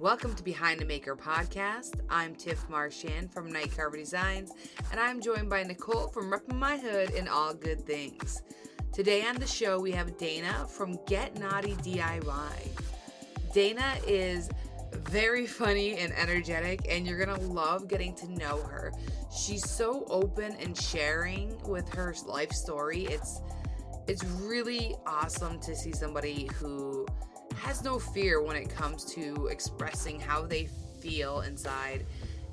Welcome to Behind the Maker podcast. I'm Tiff Marchand from Night Carver Designs, and I'm joined by Nicole from Reppin' My Hood and All Good Things. Today on the show, we have Dana from Get Naughty DIY. Dana is very funny and energetic, and you're gonna love getting to know her. She's so open and sharing with her life story. It's it's really awesome to see somebody who has no fear when it comes to expressing how they feel inside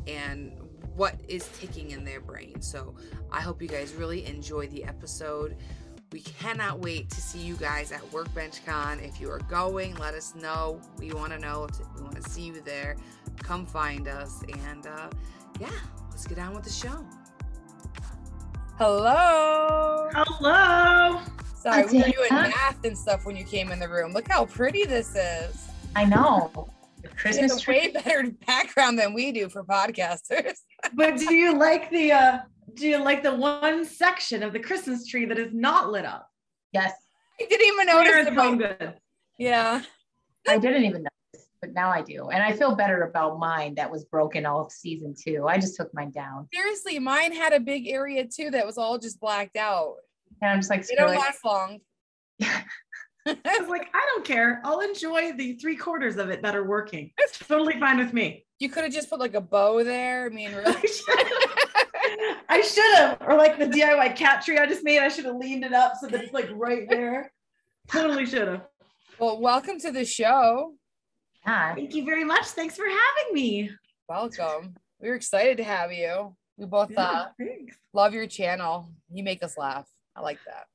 and what is ticking in their brain. So I hope you guys really enjoy the episode. We cannot wait to see you guys at Workbench Con. If you are going, let us know. We want to know. We want to see you there. Come find us. And uh, yeah, let's get on with the show. Hello. Hello. Sorry, we were doing math and stuff when you came in the room. Look how pretty this is. I know. The Christmas tree. way better background than we do for podcasters. but do you like the uh do you like the one section of the Christmas tree that is not lit up? Yes. I didn't even notice. About, good. Yeah. I didn't even notice, but now I do. And I feel better about mine that was broken all of season two. I just took mine down. Seriously, mine had a big area too that was all just blacked out. And I'm just like, they don't last long. I was like, I don't care. I'll enjoy the three quarters of it that are working. It's totally fine with me. You could have just put like a bow there. I mean, really. I should have, or like the DIY cat tree I just made. I should have leaned it up so that it's like right there. Totally should have. Well, welcome to the show. Hi. Thank you very much. Thanks for having me. Welcome. We're excited to have you. We both yeah, uh, love your channel. You make us laugh. I like that.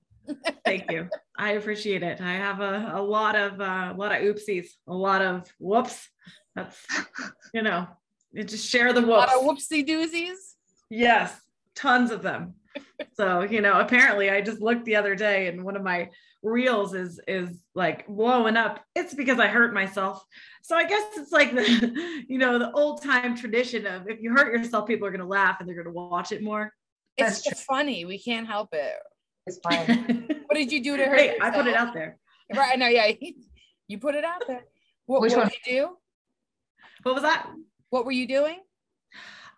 Thank you. I appreciate it. I have a, a lot of uh, a lot of oopsies, a lot of whoops. That's you know, you just share the whoops. A lot of whoopsie doozies. Yes, tons of them. so you know, apparently, I just looked the other day, and one of my reels is is like blowing up. It's because I hurt myself. So I guess it's like the you know the old time tradition of if you hurt yourself, people are gonna laugh and they're gonna watch it more. It's just funny. We can't help it. It's fine. what did you do to her? Hey, I put it out there. Right. No, yeah. You put it out there. What, Which what one? did you do? What was that? What were you doing?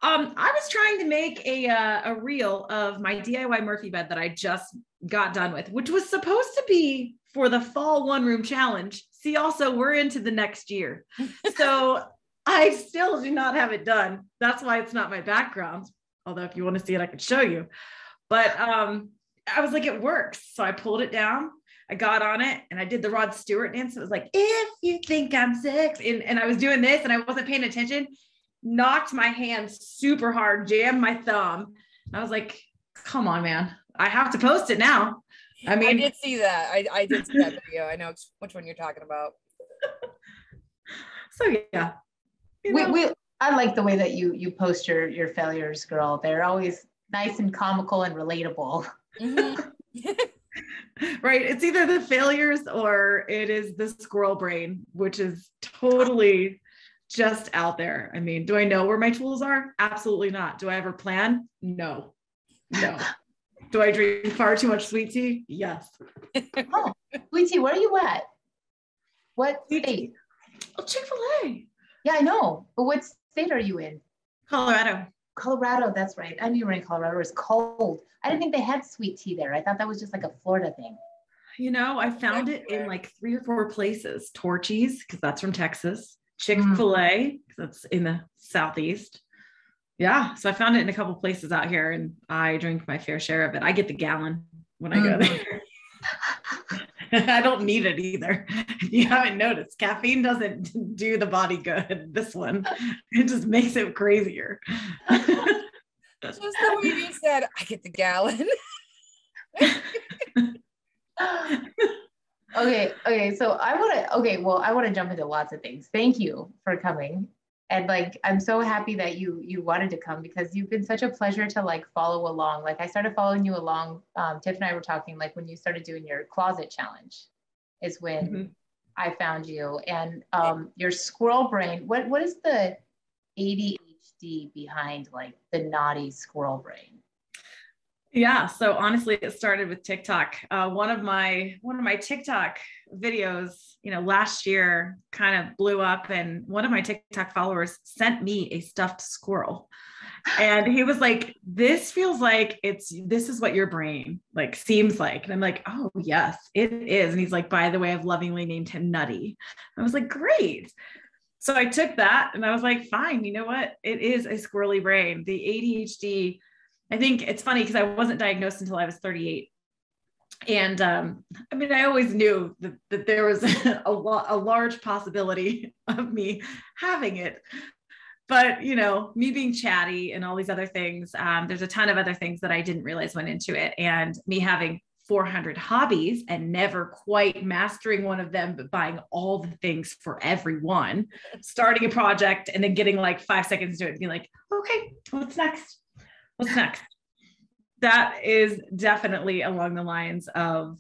Um, I was trying to make a uh, a reel of my DIY Murphy bed that I just got done with, which was supposed to be for the fall one room challenge. See, also we're into the next year, so I still do not have it done. That's why it's not my background. Although if you want to see it, I could show you. But um, I was like, it works. So I pulled it down. I got on it and I did the Rod Stewart dance. It was like, if you think I'm six, and, and I was doing this and I wasn't paying attention, knocked my hand super hard, jammed my thumb. I was like, come on, man. I have to post it now. I mean, I did see that. I, I did see that video. I know which one you're talking about. so yeah. we, we I like the way that you you post your your failures, girl. They're always nice and comical and relatable. Mm-hmm. right. It's either the failures or it is the squirrel brain, which is totally just out there. I mean, do I know where my tools are? Absolutely not. Do I ever plan? No. No. do I drink far too much sweet tea? Yes. oh, sweet tea, where are you at? What state? Oh, Chick-fil-A. Yeah, I know. But what state are you in? Colorado. Colorado, that's right. I knew you were in Colorado. It was cold. I didn't think they had sweet tea there. I thought that was just like a Florida thing. You know, I found it in like three or four places. Torchy's, because that's from Texas. Chick-fil-A, because that's in the southeast. Yeah. So I found it in a couple places out here and I drink my fair share of it. I get the gallon when I go mm. there. I don't need it either. You haven't noticed, caffeine doesn't do the body good. This one, it just makes it crazier. Just the way you said, I get the gallon. okay, okay. So I want to, okay, well, I want to jump into lots of things. Thank you for coming. And like, I'm so happy that you you wanted to come because you've been such a pleasure to like follow along. Like I started following you along. Um, Tiff and I were talking like when you started doing your closet challenge is when mm-hmm. I found you and um, your squirrel brain. What what is the ADHD behind like the naughty squirrel brain? Yeah. So honestly, it started with TikTok. Uh, one of my one of my TikTok videos, you know, last year kind of blew up, and one of my TikTok followers sent me a stuffed squirrel, and he was like, "This feels like it's this is what your brain like seems like," and I'm like, "Oh yes, it is." And he's like, "By the way, I've lovingly named him Nutty." I was like, "Great." So I took that and I was like, "Fine, you know what? It is a squirrely brain. The ADHD." I think it's funny because I wasn't diagnosed until I was 38. And um, I mean, I always knew that, that there was a, a large possibility of me having it. But, you know, me being chatty and all these other things, um, there's a ton of other things that I didn't realize went into it. And me having 400 hobbies and never quite mastering one of them, but buying all the things for everyone, starting a project and then getting like five seconds to it and being like, okay, what's next? What's next? That is definitely along the lines of,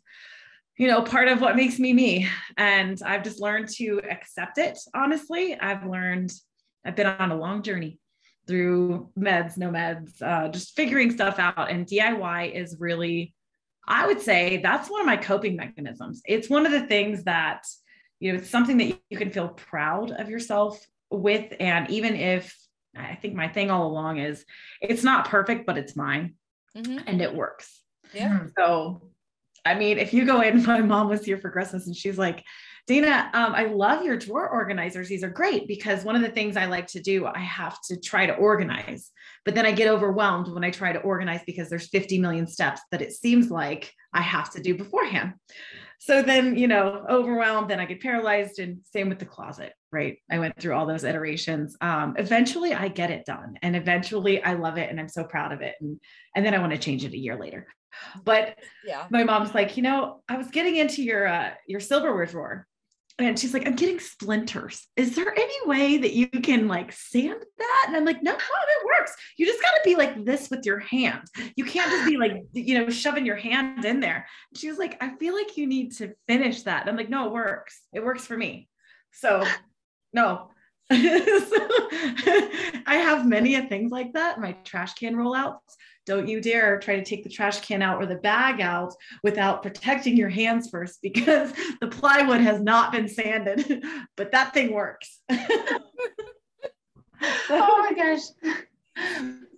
you know, part of what makes me me. And I've just learned to accept it. Honestly, I've learned, I've been on a long journey through meds, no meds, uh, just figuring stuff out. And DIY is really, I would say that's one of my coping mechanisms. It's one of the things that, you know, it's something that you can feel proud of yourself with. And even if I think my thing all along is it's not perfect, but it's mine mm-hmm. and it works. Yeah. Mm-hmm. So, I mean, if you go in, my mom was here for Christmas and she's like, Dana, um, I love your drawer organizers. These are great because one of the things I like to do, I have to try to organize, but then I get overwhelmed when I try to organize because there's 50 million steps that it seems like I have to do beforehand so then you know overwhelmed then i get paralyzed and same with the closet right? I went through all those iterations. Um, eventually i get it done and eventually i love it and i'm so proud of it and and then i want to change it a year later. But yeah. my mom's like you know i was getting into your uh, your silverware drawer and she's like, I'm getting splinters. Is there any way that you can like sand that? And I'm like, no, no, it works. You just got to be like this with your hand. You can't just be like, you know, shoving your hand in there. she was like, I feel like you need to finish that. And I'm like, no, it works. It works for me. So, no. so, I have many of things like that. My trash can rollouts don't you dare try to take the trash can out or the bag out without protecting your hands first because the plywood has not been sanded, but that thing works. oh my gosh.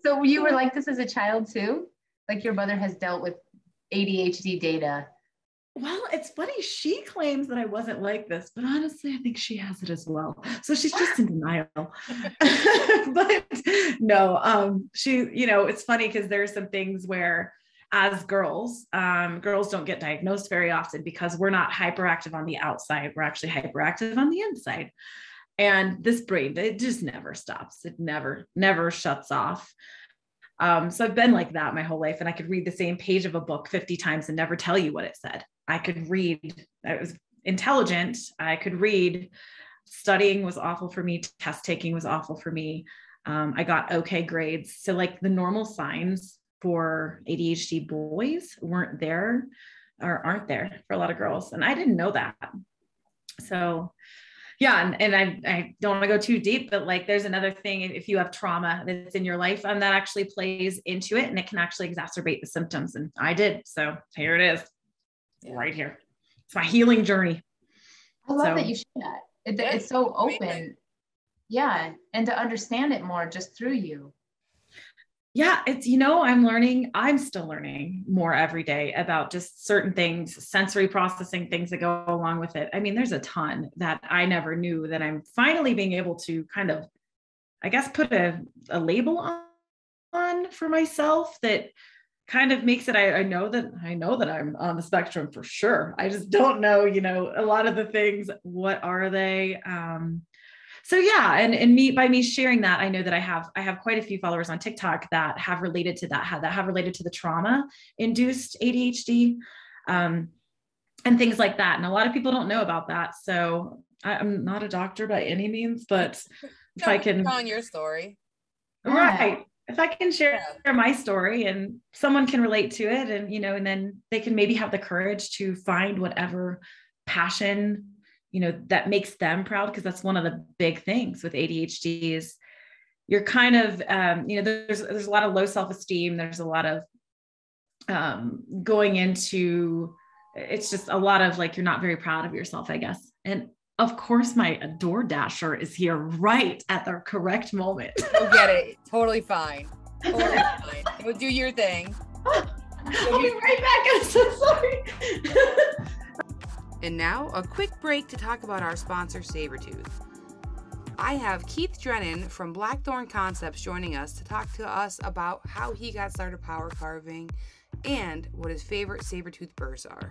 So you were like this as a child too? Like your mother has dealt with ADHD Dana well, it's funny. She claims that I wasn't like this, but honestly, I think she has it as well. So she's just in denial. but no, um, she, you know, it's funny because there's some things where as girls, um, girls don't get diagnosed very often because we're not hyperactive on the outside. We're actually hyperactive on the inside. And this brain, it just never stops. It never, never shuts off. Um, so I've been like that my whole life, and I could read the same page of a book 50 times and never tell you what it said. I could read, I was intelligent, I could read. Studying was awful for me, test taking was awful for me. Um, I got okay grades. So, like the normal signs for ADHD boys weren't there or aren't there for a lot of girls. And I didn't know that. So, yeah and, and I, I don't want to go too deep but like there's another thing if you have trauma that's in your life and um, that actually plays into it and it can actually exacerbate the symptoms and i did so here it is yeah. right here. It's my healing journey. I love so, that you share that. It, it's so open. Yeah and to understand it more just through you. Yeah, it's, you know, I'm learning, I'm still learning more every day about just certain things, sensory processing things that go along with it. I mean, there's a ton that I never knew that I'm finally being able to kind of, I guess, put a, a label on, on for myself that kind of makes it I, I know that i know that i'm on the spectrum for sure. I just don't know you know a lot of the things what are they? Um so yeah and and me by me sharing that i know that i have i have quite a few followers on tiktok that have related to that have, that have related to the trauma induced adhd um, and things like that. And a lot of people don't know about that. So I, am not a doctor by any means but if i can telling your story. Right if i can share my story and someone can relate to it and you know and then they can maybe have the courage to find whatever passion you know that makes them proud because that's one of the big things with adhd is you're kind of um, you know there's there's a lot of low self-esteem there's a lot of um, going into it's just a lot of like you're not very proud of yourself, I guess. And of course, my adore dasher is here right at the correct moment. Go get it. Totally fine. Totally fine. Go do your thing. I'll be right back. I'm so sorry. And now, a quick break to talk about our sponsor, Saburrtooth. I have Keith Drennan from Blackthorn Concepts joining us to talk to us about how he got started power carving and what his favorite Saburrtooth burrs are.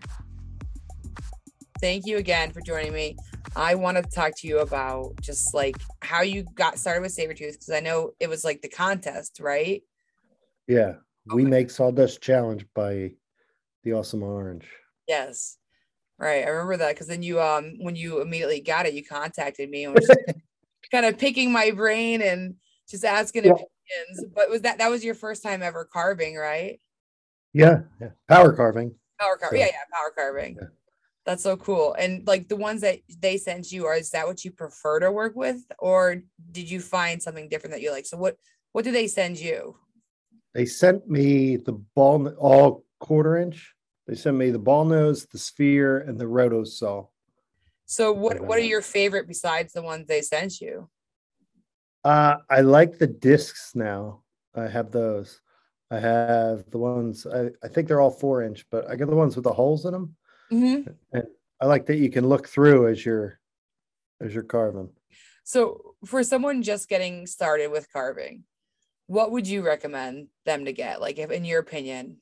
Thank you again for joining me. I want to talk to you about just like how you got started with Saburrtooth because I know it was like the contest, right? Yeah, we make Sawdust Challenge by the Awesome Orange. Yes. Right. I remember that because then you um when you immediately got it, you contacted me and was kind of picking my brain and just asking Yeah. opinions. But was that that was your first time ever carving, right? Yeah, yeah. power carving. Power carving. So- Yeah, yeah, power carving. Yeah. That's so cool. And like the ones that they sent you, are is that what you prefer to work with? Or did you find something different that you like? So what what do they send you? They sent me the ball, all quarter inch. They sent me the ball nose, the sphere, and the roto saw. So what what are your favorite besides the ones they sent you? Uh, I like the discs now. I have those. I have the ones. I, I think they're all four inch, but I got the ones with the holes in them. Mm-hmm. I like that you can look through as you're as you're carving. So, for someone just getting started with carving, what would you recommend them to get? Like, if in your opinion,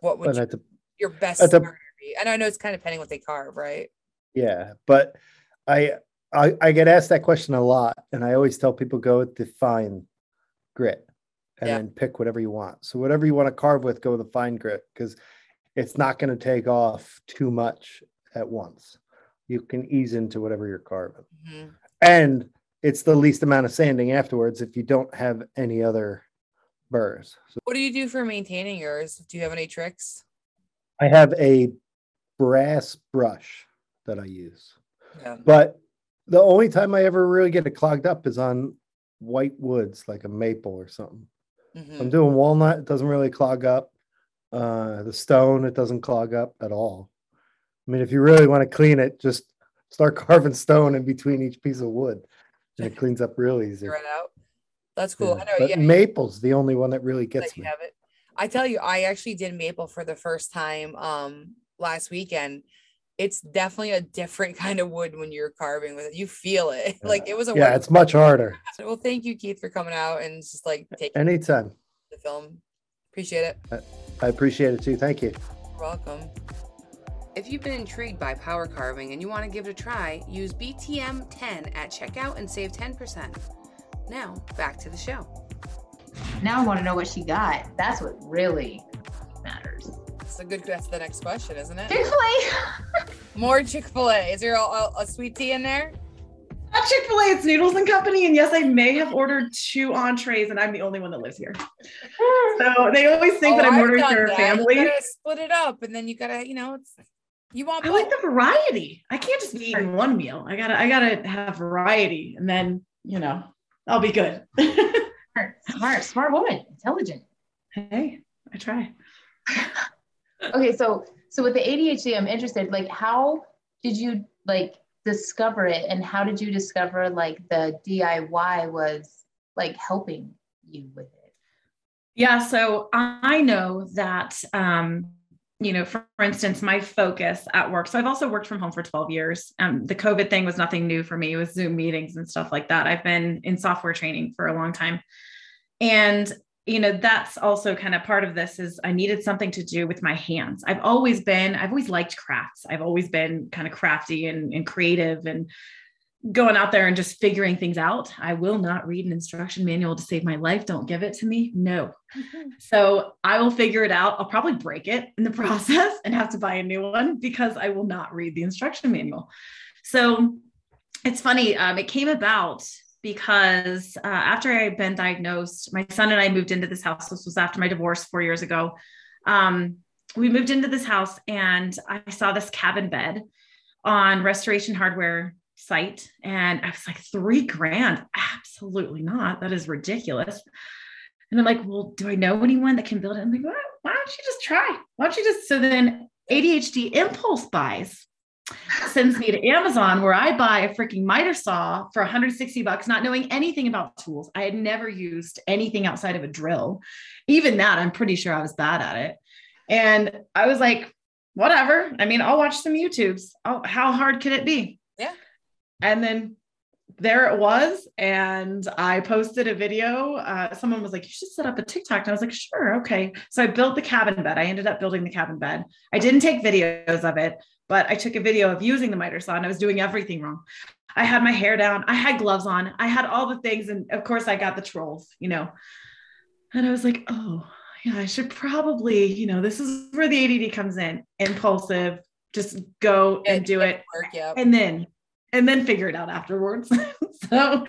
what would you, the your best the- be? And I know it's kind of depending what they carve, right? Yeah, but I, I I get asked that question a lot, and I always tell people go with the fine grit, and Yeah. then pick whatever you want. So whatever you want to carve with, go with the fine grit because it's not going to take off too much at once. You can ease into whatever you're carving, Mhm. and it's the least amount of sanding afterwards if you don't have any other burrs. So What do you do for maintaining yours? Do you have any tricks? I have a brass brush that I use. Yeah. But the only time I ever really get it clogged up is on white woods, like a maple or something. Mhm. I'm doing walnut, it doesn't really clog up. Uh, the stone, it doesn't clog up at all. I mean, if you really want to clean it, just start carving stone in between each piece of wood, and it cleans up real easy. It out. That's cool. Yeah, I know. But yeah, maple's the only one that really that gets you me. have it. I tell you, I actually did maple for the first time um last weekend. It's definitely a different kind of wood when you're carving with it. You feel it. Like it was a Yeah, it's much harder. well, thank you, Keith, for coming out and just like taking Anytime. the film. Appreciate it. I appreciate it too. Thank you. You're welcome. If you've been intrigued by power carving and you want to give it a try, use BTM10 at checkout and save 10%. Now, back to the show. Now I want to know what she got. That's what really matters. It's a good that's the next question, isn't it? Chick fil A. More Chick-fil-A. Is there a, a, a sweet tea in there? At Chick fil A, it's Noodles and Company. And yes, I may have ordered two entrees, and I'm the only one that lives here. So they always think that Oh, I'm I've ordering for a family. You gotta split it up and then you gotta, you know, it's you want I like the variety. I can't just be eating one meal. I gotta, I gotta have variety, and then you know, I'll be good. Smart, smart, smart woman, intelligent. hey, I try. Okay, so so with the ADHD, I'm interested. Like, how did you like discover it, and how did you discover like the DIY was like helping you with it? Yeah, so I know that um, you know, for, for instance, my focus at work. So I've also worked from home for 12 years. Um, the COVID thing was nothing new for me. It was Zoom meetings and stuff like that. I've been in software training for a long time. And you know, that's also kind of part of this is I needed something to do with my hands. I've always been, I've always liked crafts. I've always been kind of crafty and, and creative and going out there and just figuring things out. I will not read an instruction manual to save my life. Don't give it to me. No. So I will figure it out. I'll probably break it in the process and have to buy a new one because I will not read the instruction manual. So it's funny. Um, it came about because uh, after I had been diagnosed, my son and I moved into this house. This was after my divorce four years ago. Um, we moved into this house and I saw this cabin bed on Restoration Hardware site, and I was like, three grand? Absolutely not. That is ridiculous. And I'm like, well, do I know anyone that can build it? I'm like, why, why don't you just try? Why don't you just? So then ADHD impulse buys sends me to Amazon where I buy a freaking miter saw for 160 bucks, not knowing anything about tools. I had never used anything outside of a drill. Even that, I'm pretty sure I was bad at it. And I was like, whatever. I mean, I'll watch some YouTubes. Oh, how hard could it be? Yeah. And then there it was. And I posted a video. Uh, someone was like, You should set up a TikTok. And I was like, Sure. Okay. So I built the cabin bed. I ended up building the cabin bed. I didn't take videos of it, but I took a video of using the miter saw and I was doing everything wrong. I had my hair down. I had gloves on. I had all the things. And of course, I got the trolls, you know. And I was like, Oh, yeah, I should probably, you know, this is where the ADD comes in impulsive, just go and do it. Work, yeah. And then and then figure it out afterwards. so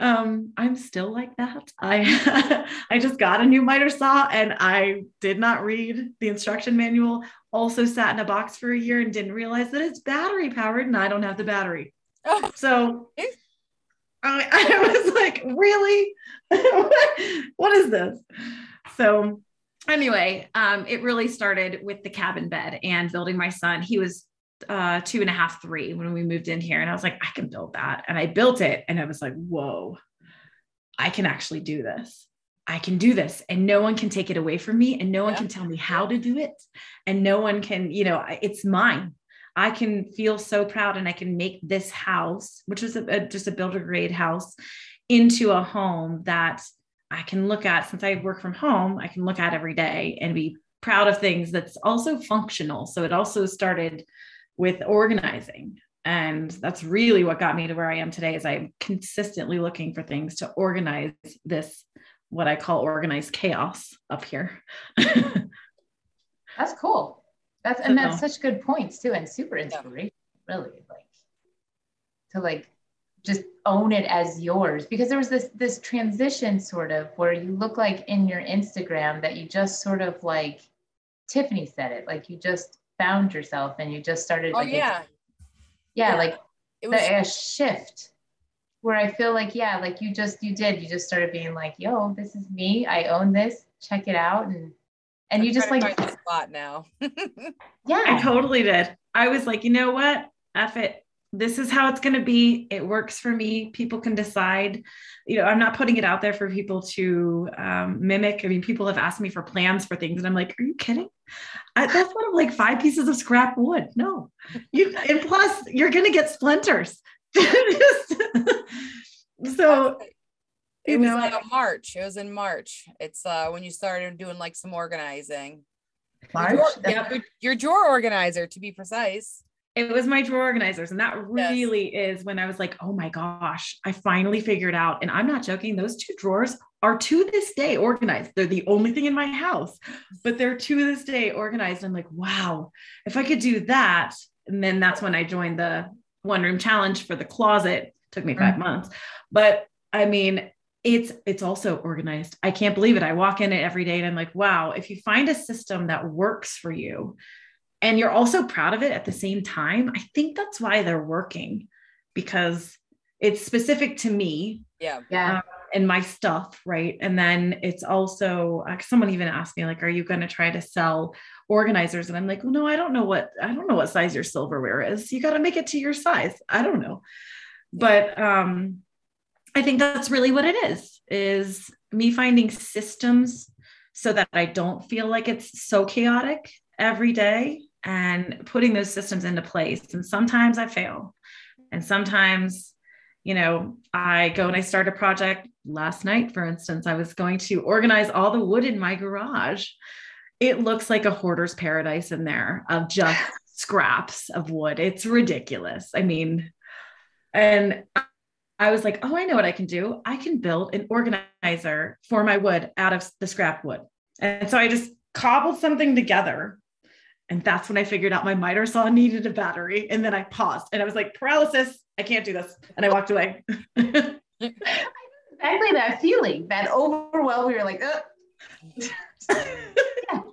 um, I'm still like that. I I just got a new miter saw and I did not read the instruction manual. Also sat in a box for a year and didn't realize that it's battery powered and I don't have the battery. Oh. So I, I was like, really? what is this? So anyway, um, it really started with the cabin bed and building my son. He was uh, two and a half, three when we moved in here. And I was like, I can build that. And I built it. And I was like, whoa, I can actually do this. I can do this. And no one can take it away from me. And no one Yeah. can tell me how to do it. And no one can, you know, it's mine. I can feel so proud and I can make this house, which was a, a- just a builder grade house, into a home that I can look at since I work from home. I can look at every day and be proud of things that's also functional. So it also started with organizing. And that's really what got me to where I am today is I'm consistently looking for things to organize this, what I call organized chaos up here. That's cool. That's and that's So- such good points too, and super inspirational. Really, like to like just own it as yours because there was this this transition sort of where you look like in your Instagram that you just sort of like Tiffany said it like you just found yourself and you just started Oh like yeah. yeah Yeah. like It was the, a shift where I feel like, yeah, like you just, you did, you just started being like, yo, this is me. I own this. Check it out. And, and I'm you just like, find the spot now. Yeah. I totally did. I was like, you know what? F it. This is how it's going to be. It works for me. People can decide. You know, I'm not putting it out there for people to um, mimic. I mean, people have asked me for plans for things, and I'm like, are you kidding? I, that's one of like five pieces of scrap wood. No, you. And plus, you're going to get splinters. so it you was know, like a March. It was in March. It's uh when you started doing like some organizing. March. Your, That's- your, drawer organizer, to be precise. it was my drawer organizers and that Yes. really is when i was like oh my gosh i finally figured out and i'm not joking those two drawers are to this day organized they're the only thing in my house but they're to this day organized i'm like wow if i could do that and then that's when i joined the one room challenge for the closet took me 5 Mhm. months but i mean it's it's also organized i can't believe it i walk in it every day and i'm like wow if you find a system that works for you and you're also proud of it at the same time i think that's why they're working because it's specific to me Yeah. yeah. And my stuff right? And then it's also uh, someone even asked me like are you going to try to sell organizers? And i'm like well no i don't know what i don't know what size your silverware is. You got to make it to your size. I don't know. But um i think that's really what it is is me finding systems so that i don't feel like it's so chaotic every day and putting those systems into place. And sometimes i fail. And sometimes you know i go and i start a project last night for instance i was going to organize all the wood in my garage it looks like a hoarder's paradise in there of just scraps of wood it's ridiculous i mean and I was like, oh, I know what I can do. I can build an organizer for my wood out of the scrap wood. And so I just cobbled something together. And that's when I figured out my miter saw needed a battery. And then I paused and I was like, paralysis, I can't do this. And I walked away. Exactly that feeling, that overwhelm. We were like, Ugh.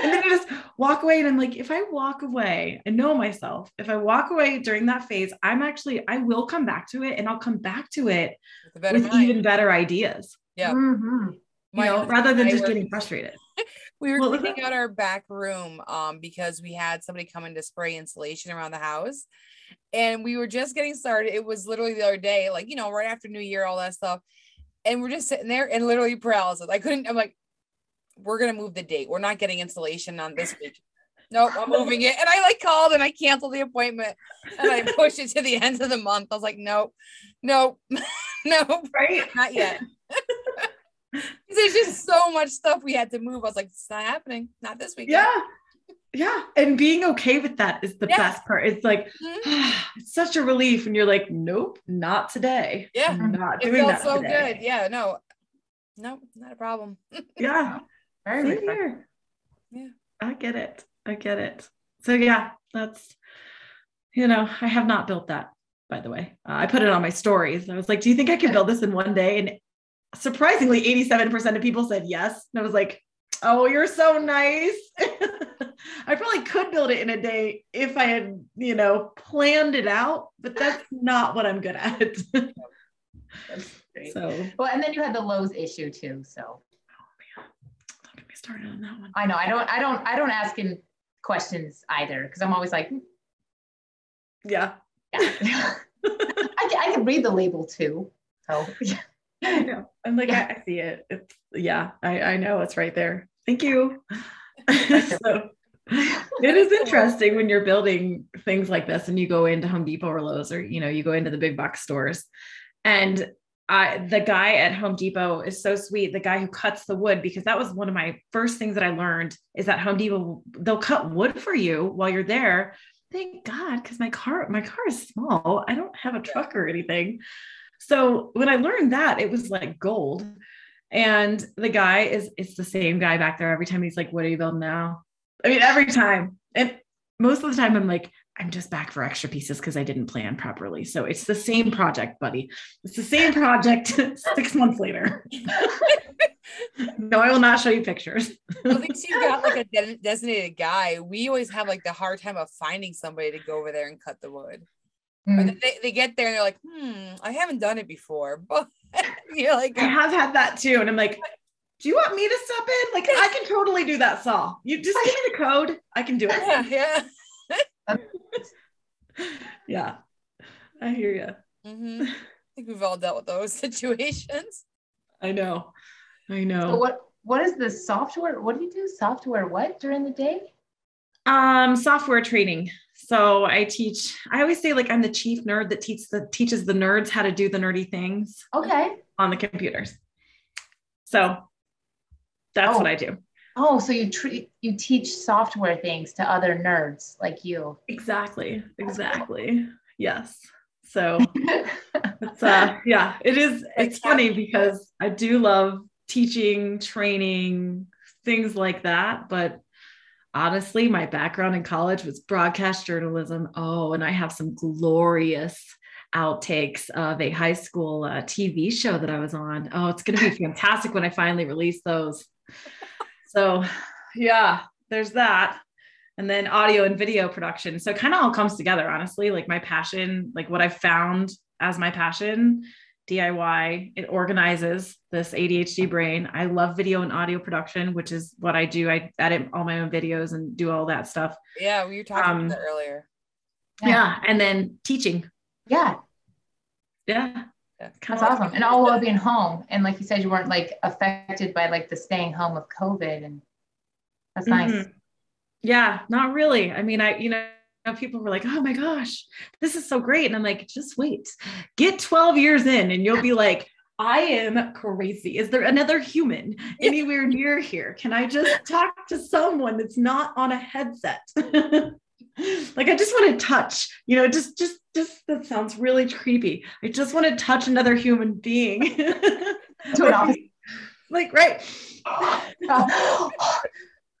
And then you just walk away. And I'm like, if I walk away, and know myself. If I walk away during that phase, I'm actually, I will come back to it and I'll come back to it With better with even better ideas. Yeah. Mhm. My you know, rather than I just were- getting frustrated. We were was cleaning out our back room um because we had somebody come in to spray insulation around the house. And we were just getting started. It was literally the other day, like you know, right after New Year, all that stuff. And we're just sitting there and literally paralysis. I couldn't, I'm like, we're gonna move the date. We're not getting insulation on this week. Nope, I'm moving it. And I like called and I canceled the appointment and I pushed it to the end of the month. I was like, nope, nope, nope, Right? not yet. There's just so much stuff we had to move. I was like, it's not happening. Not this week. Yeah. Yeah. And being okay with that is the Yeah. best part. It's like, Mhm. it's such a relief. And you're like, nope, not today. Yeah. I'm not It doing felt that so today. good. Yeah. No, no, not a problem. Yeah. Very Same refreshing. here. Yeah. I get it. I get it. So yeah, that's you know, I have not built that, by the way. Uh, I put it on my stories. I was like, do you think I can build this in one day? And surprisingly, 87% of people said yes. And I was like, oh, you're so nice. I probably could build it in a day if I had, you know, planned it out, but that's not what I'm good at. That's great. so Well, and then you had the Lowe's issue too. So don't get me started on that one. I know I don't I don't I don't ask in questions either because I'm always like, "Hmm, Yeah. yeah. I, can, I can read the label too. So I know. I'm like, I, I see it. It's yeah, I, I know it's right there. Thank you. so it is interesting when you're building things like this and you go into Home Depot or Lowe's or you know, you go into the big box stores. And I the guy at Home Depot is so sweet, the guy who cuts the wood, because that was one of my first things that I learned is that Home Depot they'll cut wood for you while you're there. Thank God, because my car, my car is small. I don't have a truck or anything. So when I learned that, it was like gold. And the guy is it's the same guy back there every time he's like, What are you building now? I mean, every time. And most of the time I'm like, I'm just back for extra pieces because I didn't plan properly. So it's the same project, buddy. It's the same project six months later. no, I will not show you pictures. At least you got like a de- designated guy. We always have like the hard time of finding somebody to go over there and cut the wood. Or mm, then they, they get there and they're like, hmm, I haven't done it before. But you're like, I have had that too. And I'm like, do you want me to step in? Like, I can totally do that saw. You just give me the code. I can do it. yeah, yeah. Yeah. I hear you. hmm I think we've all dealt with those situations. I know. I so know. what what is the software? What do you do? Software what during the day? Um, software training. So I teach, I always say like I'm the chief nerd that teaches the teaches the nerds how to do the nerdy things Okay. on the computers. So that's Oh. what I do. Oh, so you treat you teach software things to other nerds like you. Exactly. Exactly. Yes. So it's uh yeah, it is it's funny because I do love teaching, training, things like that, but honestly, my background in college was broadcast journalism. Oh, and I have some glorious outtakes of a high school uh, TV show that I was on. Oh, it's going to be fantastic when I finally release those. So, yeah, there's that. And then audio and video production. So, it kind of all comes together, honestly. Like my passion, like what I found as my passion, DIY, it organizes this ADHD brain. I love video and audio production, which is what I do. I edit all my own videos and do all that stuff. Yeah, we were talking Um, about that earlier. Yeah. And then teaching. Yeah, Yeah. Yeah. That's like- awesome. And all while being home. And like you said, you weren't like affected by like the staying home of COVID. And that's nice. Mhm. Yeah, not really. I mean, I, you know, people were like, oh my gosh, this is so great. And I'm like, just wait, get 12 years in and you'll be like, I am crazy. Is there another human anywhere near here? Can I just talk to someone that's not on a headset? like I just want to touch, you know, just just just that sounds really creepy. I just want to touch another human being. Like right. oh,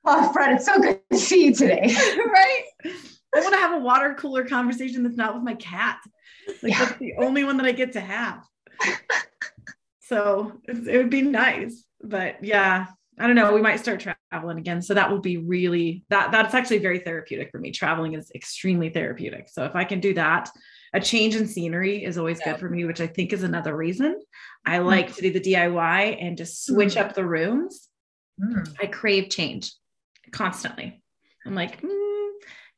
oh, Fred, it's so good to see you today. right? I want to have a water cooler conversation that's not with my cat. Like Yeah. that's the only one that I get to have. So it would be nice, but yeah, I don't know, we might start traveling again. So that will be really that that's actually very therapeutic for me. Traveling is extremely therapeutic. So if I can do that, a change in scenery is always Yeah. good for me, which I think is another reason I like to do the DIY and just switch up the rooms. Mm. I crave change constantly. I'm like, mm,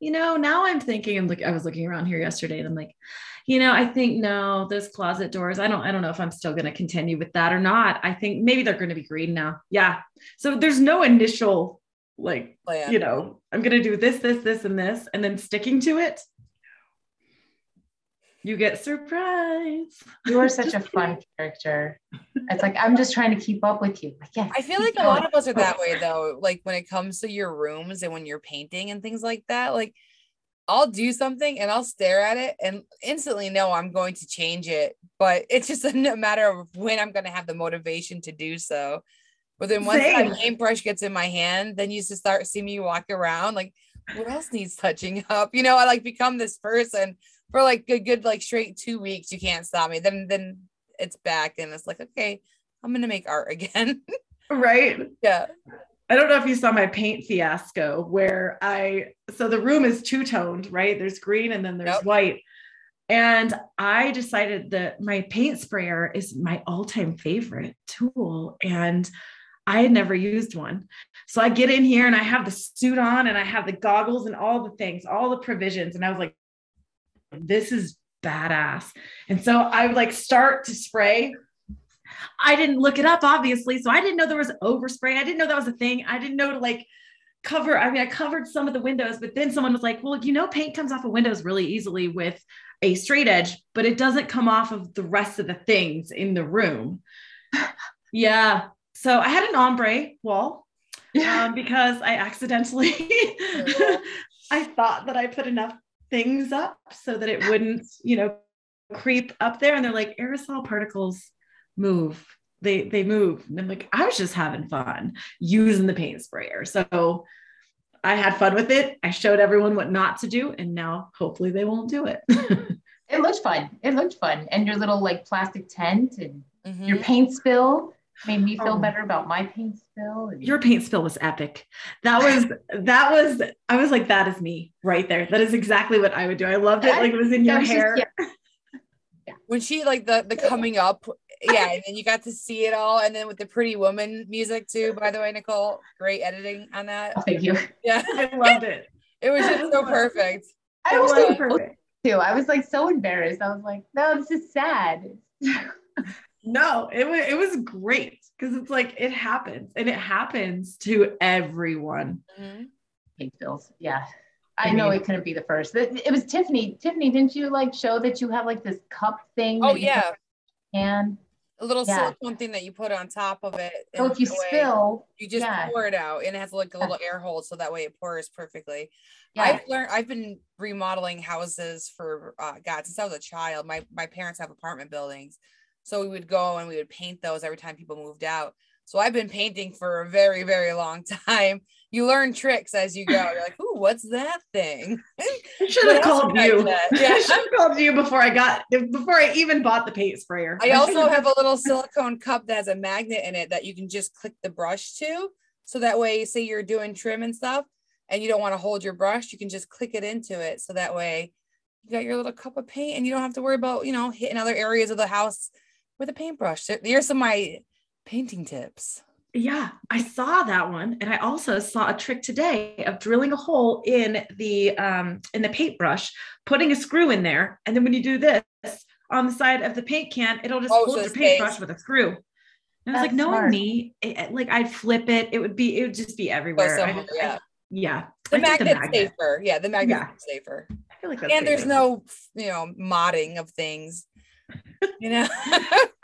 you know, now I'm thinking, and look, I was looking around here yesterday and I'm like, you know, I think no, those closet doors, I don't, I don't know if I'm still going to continue with that or not. I think maybe they're going to be green now. Yeah. So there's no initial, like, Plan. you know, I'm going to do this, this, this, and this, and then sticking to it. You get surprised. You are such a fun character. It's like I'm just trying to keep up with you. Like, yes, I feel like keep a lot of us are that way though. Like when it comes to your rooms and when you're painting and things like that, like I'll do something and I'll stare at it and instantly know I'm going to change it. But it's just a matter of when I'm going to have the motivation to do so. But then once Same. that paintbrush gets in my hand, then you just start see me walk around like, what else needs touching up? You know, I like become this person for like a good like straight two weeks. You can't stop me. Then then it's back and it's like, okay, I'm gonna make art again. Right. yeah. I don't know if you saw my paint fiasco where I so the room is two toned, right? There's green and then there's white. And I decided that my paint sprayer is my all-time favorite tool and I had never used one. So I get in here and I have the suit on and I have the goggles and all the things, all the provisions and I was like this is badass. And so I would like start to spray I didn't look it up, obviously. So I didn't know there was overspray. I didn't know that was a thing. I didn't know to like cover. I mean, I covered some of the windows, but then someone was like, well, you know, paint comes off of windows really easily with a straight edge, but it doesn't come off of the rest of the things in the room. yeah. So I had an ombre wall um, because I accidentally, I thought that I put enough things up so that it wouldn't, you know, creep up there. And they're like, aerosol particles move. They they move. And I'm like, I was just having fun using the paint sprayer. So I had fun with it. I showed everyone what not to do, and now hopefully they won't do it. It looked fun. It looked fun. And your little like plastic tent and Mhm. your paint spill made me feel Oh. better about my paint spill. And Your paint spill was epic. That was that was I was like, that is me right there. That is exactly what I would do. I loved it. Like it was in your was just- hair. yeah. when she like the the coming up yeah and then you got to see it all and then with the pretty woman music too by the way nicole great editing on that Oh, thank you. yeah I loved it. it was just so perfect I It was was like, perfect. too. I was like so embarrassed. I was like, no, this is sad. No, it was it was great because it's like it happens and it happens to everyone. Mhm. paint spills. Yeah. I I know mean- it couldn't be the first. It, it was Tiffany. Tiffany, didn't you like show that you have like this cup thing? oh yeah can? a little Yeah. silicone thing that you put on top of it So if you way spill, you just yeah. pour it out and it has like a little air hole so that way it pours perfectly yeah. I've learned I've been remodeling houses for uh, God since I was a child. My my parents have apartment buildings, so we would go and we would paint those every time people moved out. So I've been painting for a very very long time. You learn tricks as you go. You're like, ooh, what's that thing? I should have called you. get? I should have called you before I got before I even bought the paint sprayer. I also have a little silicone cup that has a magnet in it that you can just click the brush to. So that way, say you're doing trim and stuff and you don't want to hold your brush, you can just click it into it. So that way you got your little cup of paint and you don't have to worry about, you know, hitting other areas of the house with a paintbrush. Here's some of my painting tips. Yeah, I saw that one, and I also saw a trick today of drilling a hole in the um in the paintbrush, putting a screw in there, and then when you do this on the side of the paint can, it'll just Oh, hold so your it stays. paintbrush with a screw. And I was like, knowing smart. me, it- it- like I'd flip it, it would be, it would just be Go everywhere. I somewhere, just- I- yeah. yeah. The I did magnet's magnet. safer. Yeah, the magnet's Yeah. safer. I feel like that's And there's safer. no, you know, modding of things. You know?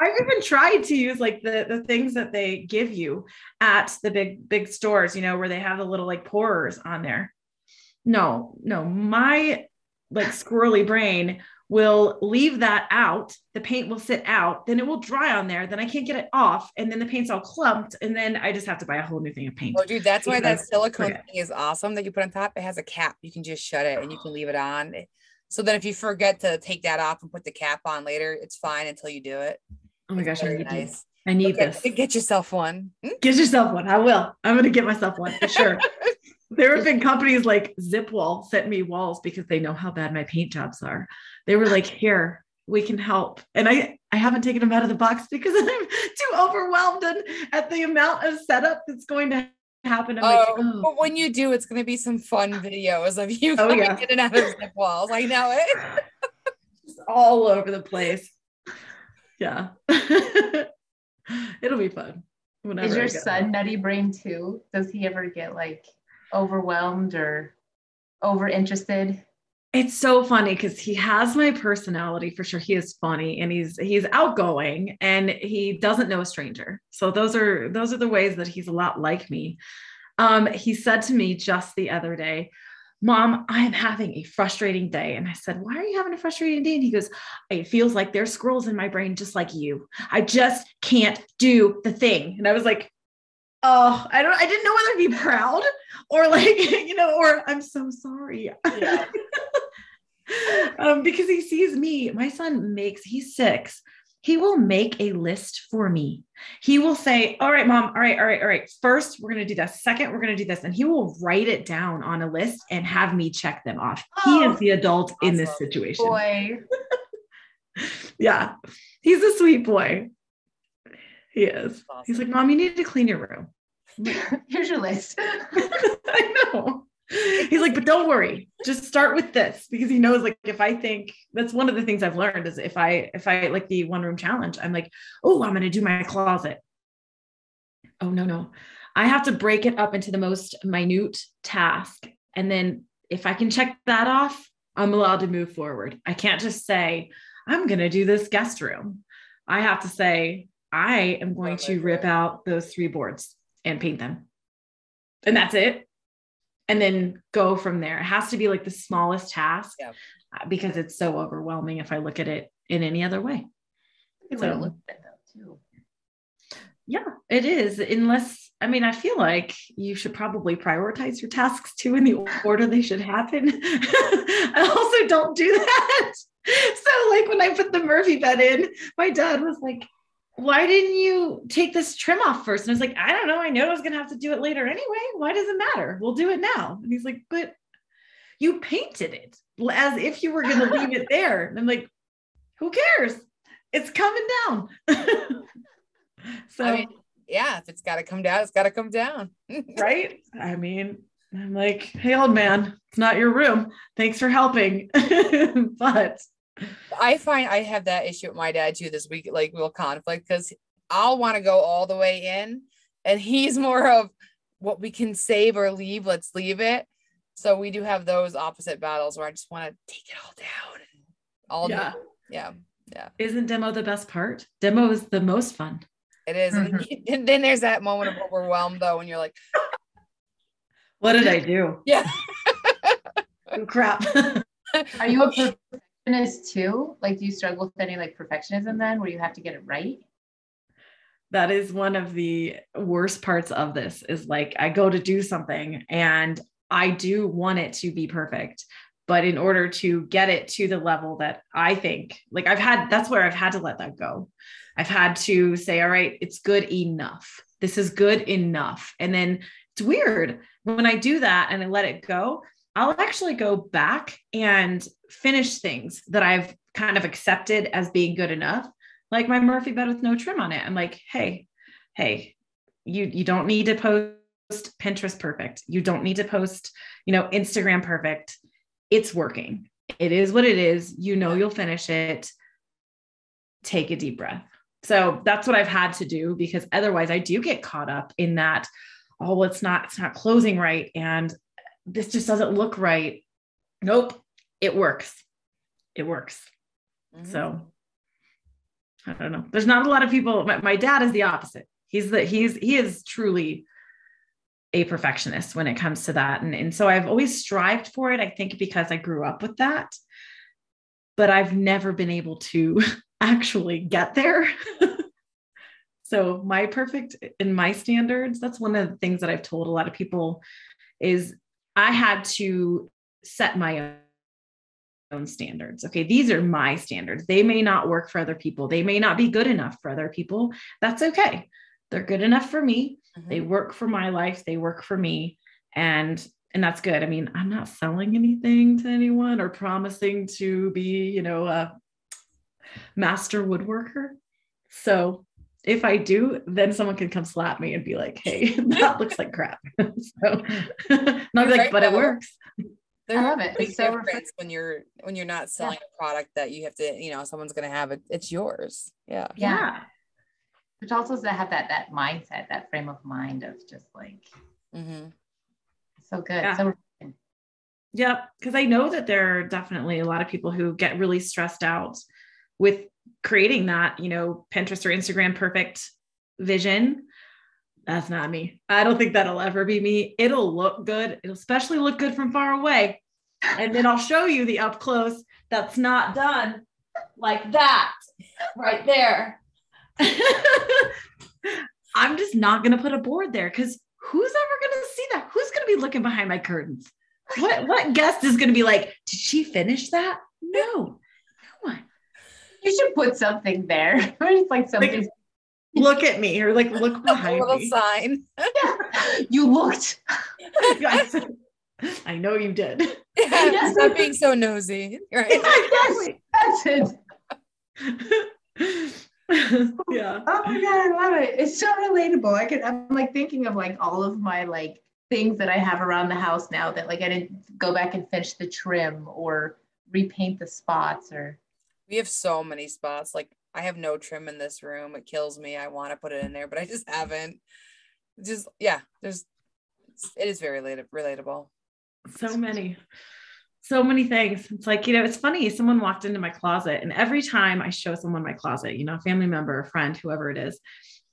I've even tried to use like the the things that they give you at the big big stores, you know, where they have the little like pourers on there. No, no, my like squirrely brain will leave that out. The paint will sit out, then it will dry on there. Then I can't get it off, and then the paint's all clumped, and then I just have to buy a whole new thing of paint. Oh, dude, that's why that silicone thing is awesome that you put on top. It has a cap. You can just shut it and you can leave it on. So then if you forget to take that off and put the cap on later, it's fine until you do it. Oh my gosh, I need nice. I need this. get yourself one. Hmm? Get yourself one. I will. I'm going to get myself one for sure. there have been companies like Zipwall sent me walls because they know how bad my paint jobs are. They were like, here, we can help. And I, I haven't taken them out of the box because I'm too overwhelmed and at the amount of setup that's going to happen. I'm like, Oh, oh. but when you do, it's gonna be some fun videos of you Oh, yeah. in and out of zip walls. I know it. Just all over the place. Yeah. It'll be fun. Whenever Is your son nutty brain too? Does he ever get like overwhelmed or over interested? It's so funny because he has my personality for sure. He is funny and he's he's outgoing and he doesn't know a stranger. So those are those are the ways that he's a lot like me. Um, he said to me just the other day, Mom, I am having a frustrating day. And I said, Why are you having a frustrating day? And he goes, It feels like there's squirrels in my brain just like you. I just can't do the thing. And I was like, Oh, I don't I didn't know whether to be proud or like, you know, or I'm so sorry. Yeah. um, because he sees me. My son makes, he's six. He will make a list for me. He will say, All right, mom, all right, all right, all right. First, we're going to do this. Second, we're going to do this. And he will write it down on a list and have me check them off. He Oh, is the adult in this situation. Boy, Yeah. He's a sweet boy. He is. Awesome. He's like, Mom, you need to clean your room. here's your list. I know. He's like, but don't worry, just start with this because he knows like if I think that's one of the things I've learned is if I if I like the one room challenge, I'm like, oh, I'm gonna do my closet. Oh no, no. I have to break it up into the most minute task. And then if I can check that off, I'm allowed to move forward. I can't just say, I'm gonna do this guest room. I have to say, I am going Oh, to my rip out those three boards and paint them. And that's it. And then go from there. It has to be like the smallest task Yeah. uh, because it's so overwhelming if I look at it in any other way. Good way to So- look at though, too. Yeah, it is. Unless, I mean, I feel like you should probably prioritize your tasks too in the order they should happen. I also don't do that. So, like when I put the Murphy bed in, my dad was like, Why didn't you take this trim off first? And I was like, I don't know. I know I was going to have to do it later anyway. Why does it matter? We'll do it now. And he's like, But you painted it as if you were going to leave it there. And I'm like, Who cares? It's coming down. so, I mean, yeah, if it's got to come down, it's got to come down. right? I mean, I'm like, hey, old man, it's not your room. Thanks for helping. but I find I have that issue with my dad too this week, like real conflict, because I'll want to go all the way in, and he's more of what we can save or leave, let's leave it. So we do have those opposite battles where I just want to take it all down and all yeah, yeah, yeah, isn't demo the best part? Demo is the most fun. it is. And, mm-hmm. and then there's that moment of overwhelm though, when you're like, What did I do? yeah, Oh, crap. Are you a perfectionist too? Like, do you struggle with any like perfectionism then, where you have to get it right? that is one of the worst parts of this is like I go to do something and I do want it to be perfect. But in order to get it to the level that I think, like I've had, that's where I've had to let that go. I've had to say, all right, it's good enough. This is good enough. And then it's weird when I do that and I let it go, I'll actually go back and finish things that I've kind of accepted as being good enough like my Murphy bed with no trim on it. I'm like, hey, hey, you you don't need to post Pinterest perfect. You don't need to post, you know, Instagram perfect. It's working. It is what it is. You know you'll finish it. Take a deep breath. So that's what I've had to do because otherwise I do get caught up in that, oh, well, it's not, it's not closing right. And this just doesn't look right. Nope, it works. It works. Mhm. So I don't know. There's not a lot of people. My, my dad is the opposite. He's the he's he is truly a perfectionist when it comes to that. And, and so I've always strived for it, I think, because I grew up with that. But I've never been able to actually get there. so my perfect in my standards, that's one of the things that I've told a lot of people is I had to set my own standards. Okay, these are my standards. They may not work for other people. They may not be good enough for other people. That's okay. They're good enough for me. Mhm. They work for my life. They work for me. And and that's good. I mean, I'm not selling anything to anyone or promising to be, you know, a master woodworker. So if I do, then someone can come slap me and be like, hey, that looks like crap. so and I'll be like, Right, but it works. There I are love it. big It's so difference when you're when you're not selling a product that you have to, you know, someone's gonna have it. It's yours. Yeah. Yeah. Which also is to have that that mindset, that frame of mind of just like mm-hmm. so good. Yeah. So Yep. Because I know that there are definitely a lot of people who get really stressed out with creating that, you know, Pinterest or Instagram perfect vision. That's not me. I don't think that'll ever be me. It'll look good. It'll especially look good from far away. And then I'll show you the up close that's not done like that right there. I'm just not going to put a board there because who's ever going to see that? Who's going to be looking behind my curtains? What what guest is going to be like? Did she finish that? No, no one. You should put something there. it's like something Look at me or like look A behind little me. sign. you looked. Guys, I know you did. Yeah, Stop being so nosy. Right. Exactly. That's it. yeah. Oh, oh my god, I love it. It's so relatable. I could I'm like thinking of like all of my like things that I have around the house now that like I didn't go back and finish the trim or repaint the spots or We have so many spots. Like I have no trim in this room. It kills me. I want to put it in there, but I just haven't. Just yeah, there's it is very relata- relatable. so many so many things it's like you know it's funny someone walked into my closet and every time i show someone my closet you know a family member a friend whoever it is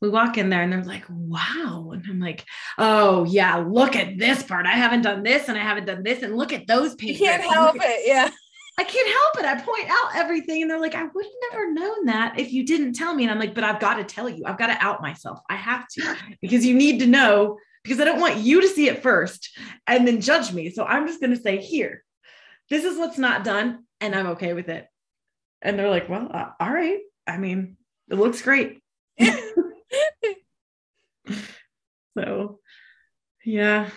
we walk in there and they're like wow and i'm like oh yeah look at this part i haven't done this and i haven't done this and look at those You can't help it. Yeah. I can't help it i point out everything and they're like i would have never known that if you didn't tell me and i'm like but i've got to tell you i've got to out myself i have to because you need to know because I don't want you to see it first and then judge me. So I'm just going to say, here, this is what's not done, and I'm okay with it. And they're like, well, uh, all right. I mean, it looks great. so, yeah,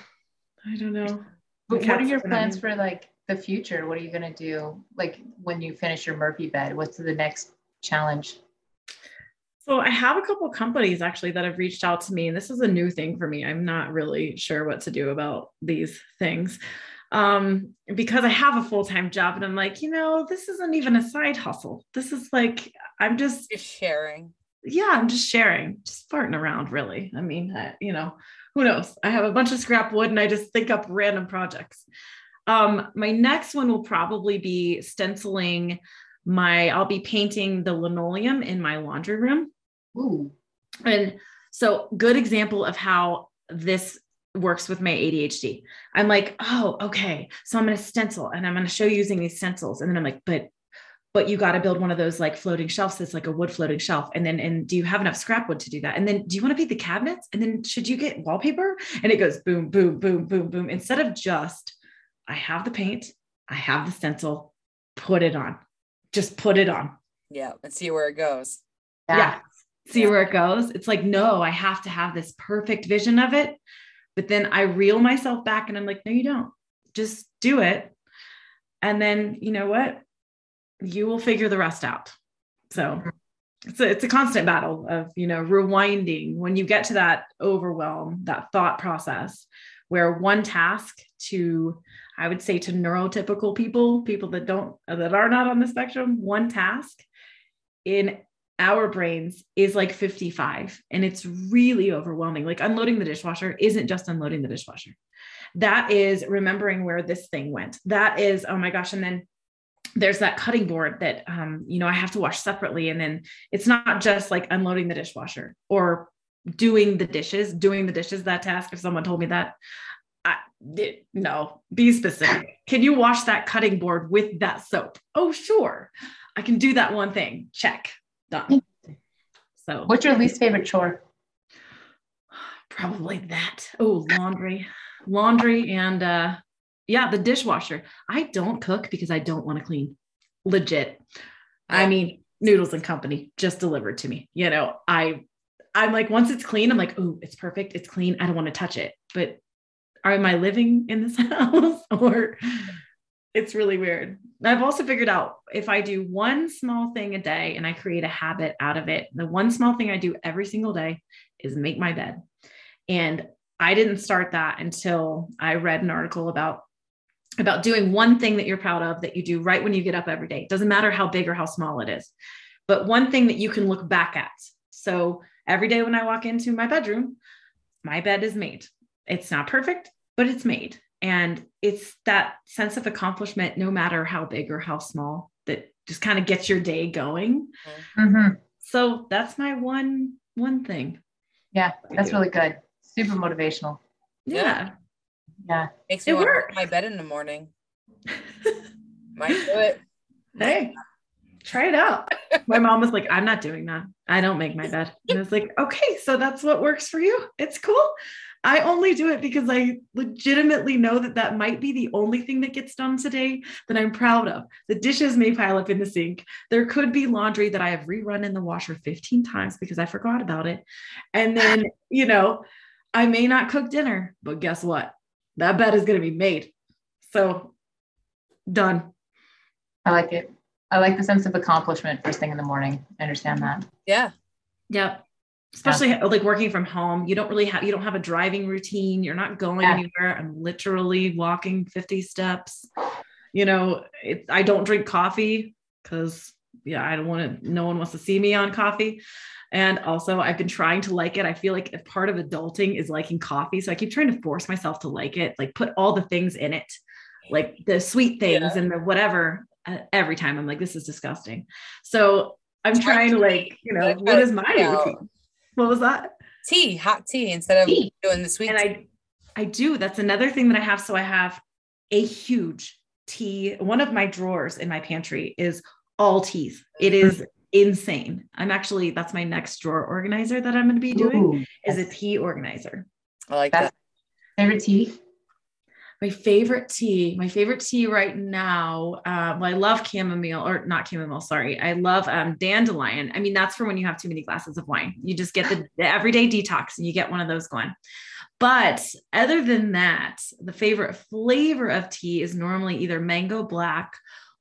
I don't know. but what are your looking at plans for like the future? What are you gonna do like when you finish your Murphy bed? What's the next challenge? So I have a couple companies actually that have reached out to me, and this is a new thing for me. I'm not really sure what to do about these things um, because I have a full time job, and I'm like, you know, this isn't even a side hustle. This is like I'm just, Just sharing. yeah, I'm just sharing, just farting around. Really, I mean, I, you know, who knows? I have a bunch of scrap wood, and I just think up random projects. Um, my next one will probably be stenciling my. I'll be painting the linoleum in my laundry room. Ooh, And so, good example of how this works with my ADHD. I'm like, oh, okay. So I'm going to stencil and I'm going to show you using these stencils. And then I'm like, but, but you got to build one of those like floating shelves that's like a wood floating shelf. And then, and do you have enough scrap wood to do that? And then do you want to paint the cabinets? And then should you get wallpaper? And it goes boom, boom, boom, boom, boom. Instead of just, I have the paint, I have the stencil, put it on, just put it on Yeah. And see where it goes. yeah. See Yeah. where it goes. It's like, no, I have to have this perfect vision of it. But then I reel myself back and I'm like, no, you don't. Just do it. And then you know what? You will figure the rest out. So it's a, it's a constant battle of, you know, rewinding when you get to that overwhelm, that thought process where one task to, I would say to neurotypical people, people that don't, that are not on the spectrum, one task in our brains is like 55 and it's really overwhelming. Like unloading the dishwasher isn't just unloading the dishwasher. That is remembering where this thing went. That is oh my gosh and then there's that cutting board that um, you know i have to wash separately and then it's not just like unloading the dishwasher or doing the dishes doing the dishes that task if someone told me that I, it- no be specific can you wash that cutting board with that soap oh sure i can do that one thing check done so What's your least favorite chore? probably that oh laundry laundry and uh yeah, the dishwasher. I don't cook because I don't want to clean. Legit. I mean, noodles and company just delivered to me. You know, I I'm like once it's clean, I'm like, oh, it's perfect. It's clean. I don't want to touch it. But am I living in this house or it's really weird. I've also figured out if I do one small thing a day and I create a habit out of it, the one small thing I do every single day is make my bed. And I didn't start that until I read an article about about doing one thing that you're proud of that you do right when you get up every day. It doesn't matter how big or how small it is, but one thing that you can look back at. So every day when I walk into my bedroom, my bed is made. It's not perfect, but it's made. And it's that sense of accomplishment, no matter how big or how small, that just kind of gets your day going. Mhm. So that's my one one thing. Yeah, that's really good. Super motivational. Yeah. Yeah. Yeah. Makes me It want to works. my bed in the morning. Might do it. hey, try it out. My mom was like, I'm not doing that. I don't make my bed. And I was like, okay, so that's what works for you. It's cool. I only do it because I legitimately know that that might be the only thing that gets done today that I'm proud of. The dishes may pile up in the sink. There could be laundry that I have rerun in the washer 15 times because I forgot about it. And then, you know, I may not cook dinner, but guess what? That bed is going to be made. So done. I like it. I like the sense of accomplishment first thing in the morning. I understand that. Yeah. Yep. Especially like working from home, you don't really have you don't have a driving routine. You're not going Yeah. anywhere. I'm literally walking 50 steps. You know, it, I don't drink coffee because yeah, I don't want to. No one wants to see me on coffee. And also, I've been trying to like it. I feel like part of adulting is liking coffee, so I keep trying to force myself to like it. Like put all the things in it, like the sweet things Yeah. and the whatever. Uh, every time I'm like, this is disgusting. So I'm Try trying to like, you know, what is my routine? What was that? Tea, hot tea instead of Tea. doing the sweet And tea. I, I do. That's another thing that I have. So I have a huge tea. One of my drawers in my pantry is all teas. It is insane. I'm actually that's my next drawer organizer that I'm going to be doing Ooh, is a tea organizer. I like That's- that. favorite tea. My favorite tea, my favorite tea right now. Uh, well, I love chamomile or not chamomile. Sorry, I love um, dandelion. I mean, that's for when you have too many glasses of wine. You just get the, the everyday detox, and you get one of those going. But other than that, the favorite flavor of tea is normally either mango black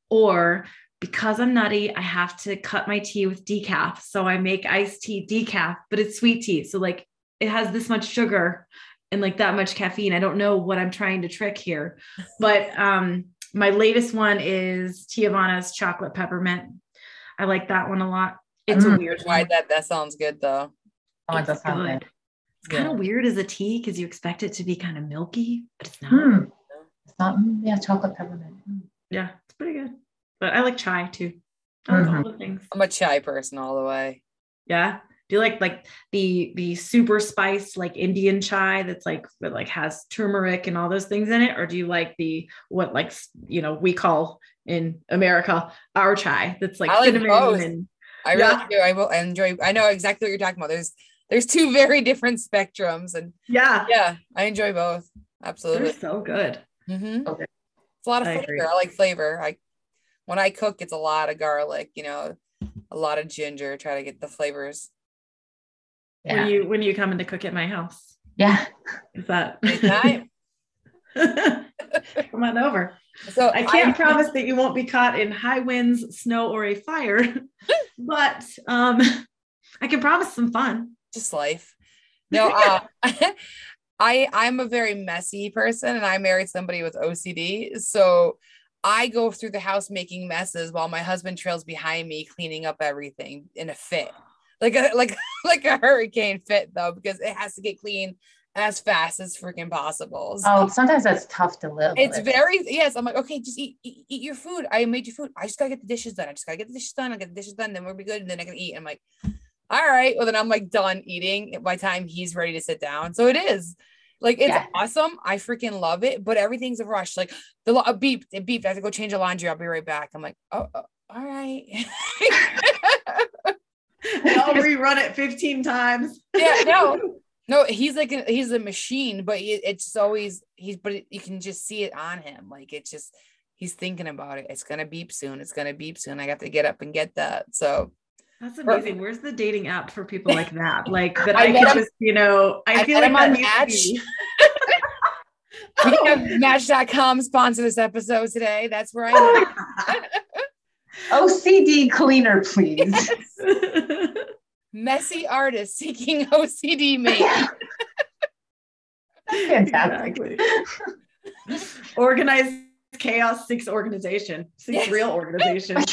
or because I'm nutty, I have to cut my tea with decaf. So I make iced tea decaf, but it's sweet tea. So like it has this much sugar and like that much caffeine. I don't know what I'm trying to trick here. But um my latest one is Teavana's chocolate peppermint. I like that one a lot. It's a Mm. weird Why one. that that sounds good though. Oh, it It's does sound good. good. It's kind of weird as a tea because you expect it to be kind of milky, but it's not. Hmm. It's not, mm, yeah, chocolate peppermint. Mm. Yeah, it's pretty good. But I like chai too. I like Mhm. all the things. I'm a chai person all the way. Yeah. Do you like like the the super spiced like Indian chai that's like that like has turmeric and all those things in it, or do you like the what like you know we call in America our chai that's like I like cinnamon both. and I Yeah. really do. I will I enjoy I know exactly what you're talking about. There's there's two very different spectrums and yeah, yeah, I enjoy both. Absolutely. they're so good. hmm Okay. It's a lot of I flavor. agree. I like flavor. I when I cook, it's a lot of garlic, you know, a lot of ginger, try to get the flavors. Yeah. When you when you come in to cook at my house, yeah. is that come on over? So I can't promise that you won't be caught in high winds, snow, or a fire, but um, I can promise some fun. just life. No, uh, I I'm a very messy person, and I married somebody with OCD, so I go through the house making messes while my husband trails behind me cleaning up everything in a fit, like a like like a hurricane fit though, because it has to get clean as fast as freaking possible. So Oh, sometimes that's tough to live. it's with. very yes. I'm like, okay, just eat, eat eat your food. I made your food. I just gotta get the dishes done. I just gotta get the dishes done. I get the dishes done, then we'll be good, and then I can eat. I'm like, all right. Well, then I'm like done eating by the time he's ready to sit down. So it is like it's Yeah. awesome. I freaking love it, but everything's a rush. Like the lo- beep, it beeped. I have to go change the laundry. I'll be right back. I'm like, oh, oh, all right. I'll rerun it 15 times. yeah, no. No, he's like a, he's a machine, but it's always he's but it, you can just see it on him. Like it's just he's thinking about it. It's gonna beep soon. It's gonna beep soon. I got to get up and get that. So That's amazing. Where's the dating app for people like that? Like that I I, met could him- just, you know, I, I feel like on Match. be- oh. we have Match.com sponsor this episode today. That's where I am. OCD cleaner, please. Messy artist seeking OCD mate. Fantastic. Organized chaos seeks organization, seeks Yes. real organization.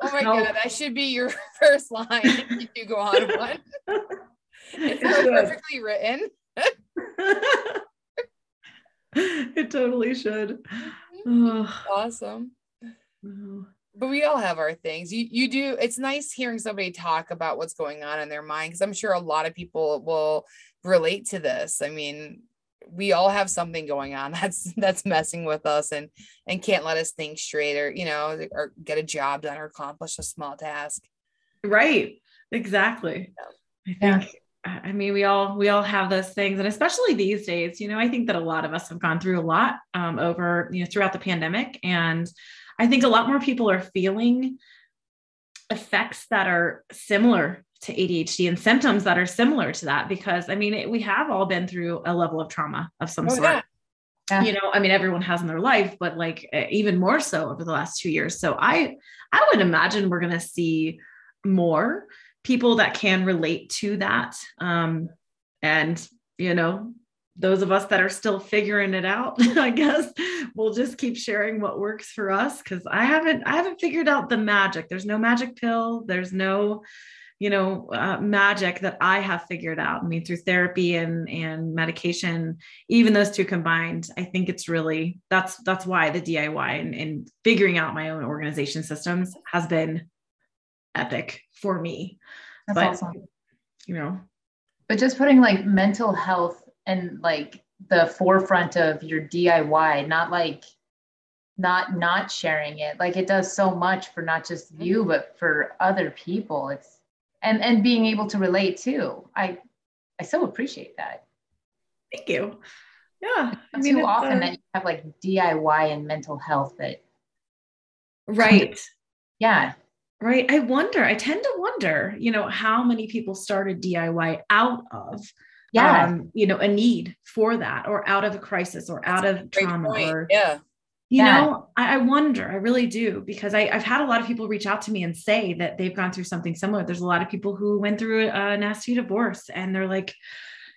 Oh my No. god, that should be your first line if you go on one. It's It so perfectly written. it totally should. Ugh. Awesome. Oh. But we all have our things. You you do. It's nice hearing somebody talk about what's going on in their mind because I'm sure a lot of people will relate to this. I mean, we all have something going on that's that's messing with us and and can't let us think straight or you know or get a job done or accomplish a small task. Right. Exactly. I think I I mean we all we all have those things and especially these days, you know, I think that a lot of us have gone through a lot um, over, you know, throughout the pandemic and I think a lot more people are feeling effects that are similar to ADHD and symptoms that are similar to that because I mean, it, we have all been through a level of trauma of some Oh, sort yeah. Yeah. you know i mean everyone has in their life but like even more so over the last two years so i i would imagine we're going to see more people that can relate to that um and you know those of us that are still figuring it out i guess we'll just keep sharing what works for us because i haven't i haven't figured out the magic. There's no magic pill. There's no you know uh, magic that i have figured out. I mean through therapy and and medication even those two combined i think it's really that's that's why the diy and, and figuring out my own organization systems has been epic for me. That's But- awesome. you know. But just putting like mental health and like the forefront of your DIY, not like not not sharing it. Like it does so much for not just you, but for other people. It's and and being able to relate too. I I so appreciate that. thank you yeah I too often uh, that you have like DIY and mental health that right yeah. right i wonder i tend to wonder you know how many people started diy out of Yeah. um, you know a need for that or out of a crisis or out of trauma point. or Yeah. you Yeah. know I, I wonder i really do because I, i've had a lot of people reach out to me and say that they've gone through something similar there's a lot of people who went through a nasty divorce and they're like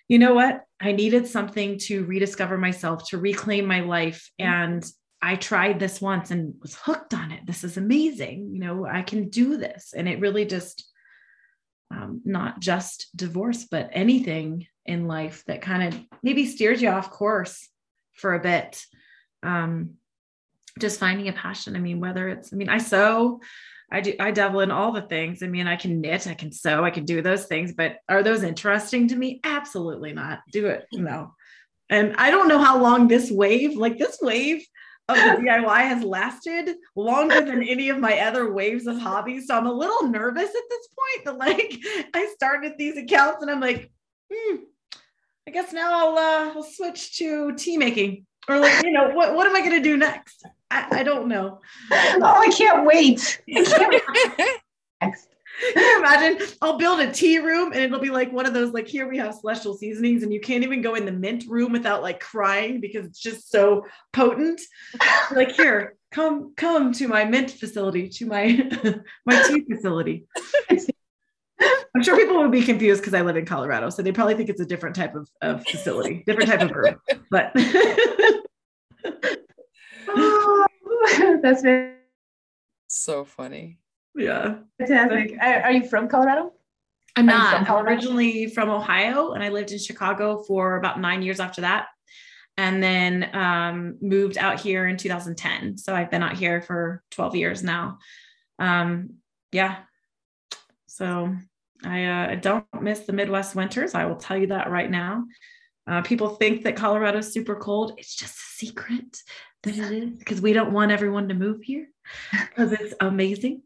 you know what i needed something to rediscover myself to reclaim my life and i tried this once and was hooked on it this is amazing you know i can do this and it really just um, not just divorce but anything in life that kind of maybe steers you off course for a bit um, just finding a passion. I mean, whether it's, I mean, I sew, I do, I dabble in all the things. I mean, I can knit, I can sew, I can do those things, but are those interesting to me? Absolutely not. Do it. No. And I don't know how long this wave, like this wave of the DIY has lasted longer than any of my other waves of hobbies. So I'm a little nervous at this point that like I started these accounts and I'm like, hmm, I guess now I'll uh, I'll switch to tea making or like you know what what am I gonna do next? I, I don't know. Oh, I can't wait. I can't wait next. Can you imagine? I'll build a tea room and it'll be like one of those like here we have celestial seasonings and you can't even go in the mint room without like crying because it's just so potent. Like here, come come to my mint facility, to my my tea facility. I'm sure people would be confused because I live in Colorado, so they probably think it's a different type of, of facility, different type of room. But Oh, that's very so funny. Yeah. fantastic. Are, are you from Colorado? I'm not. from I'm Colorado? originally from Ohio, and I lived in Chicago for about nine years after that, and then um, moved out here in 2010. So I've been out here for 12 years now. Um, yeah. So I uh, don't miss the Midwest winters. I will tell you that right now. Uh, people think that Colorado is super cold. It's just a secret that it is because we don't want everyone to move here because it's amazing.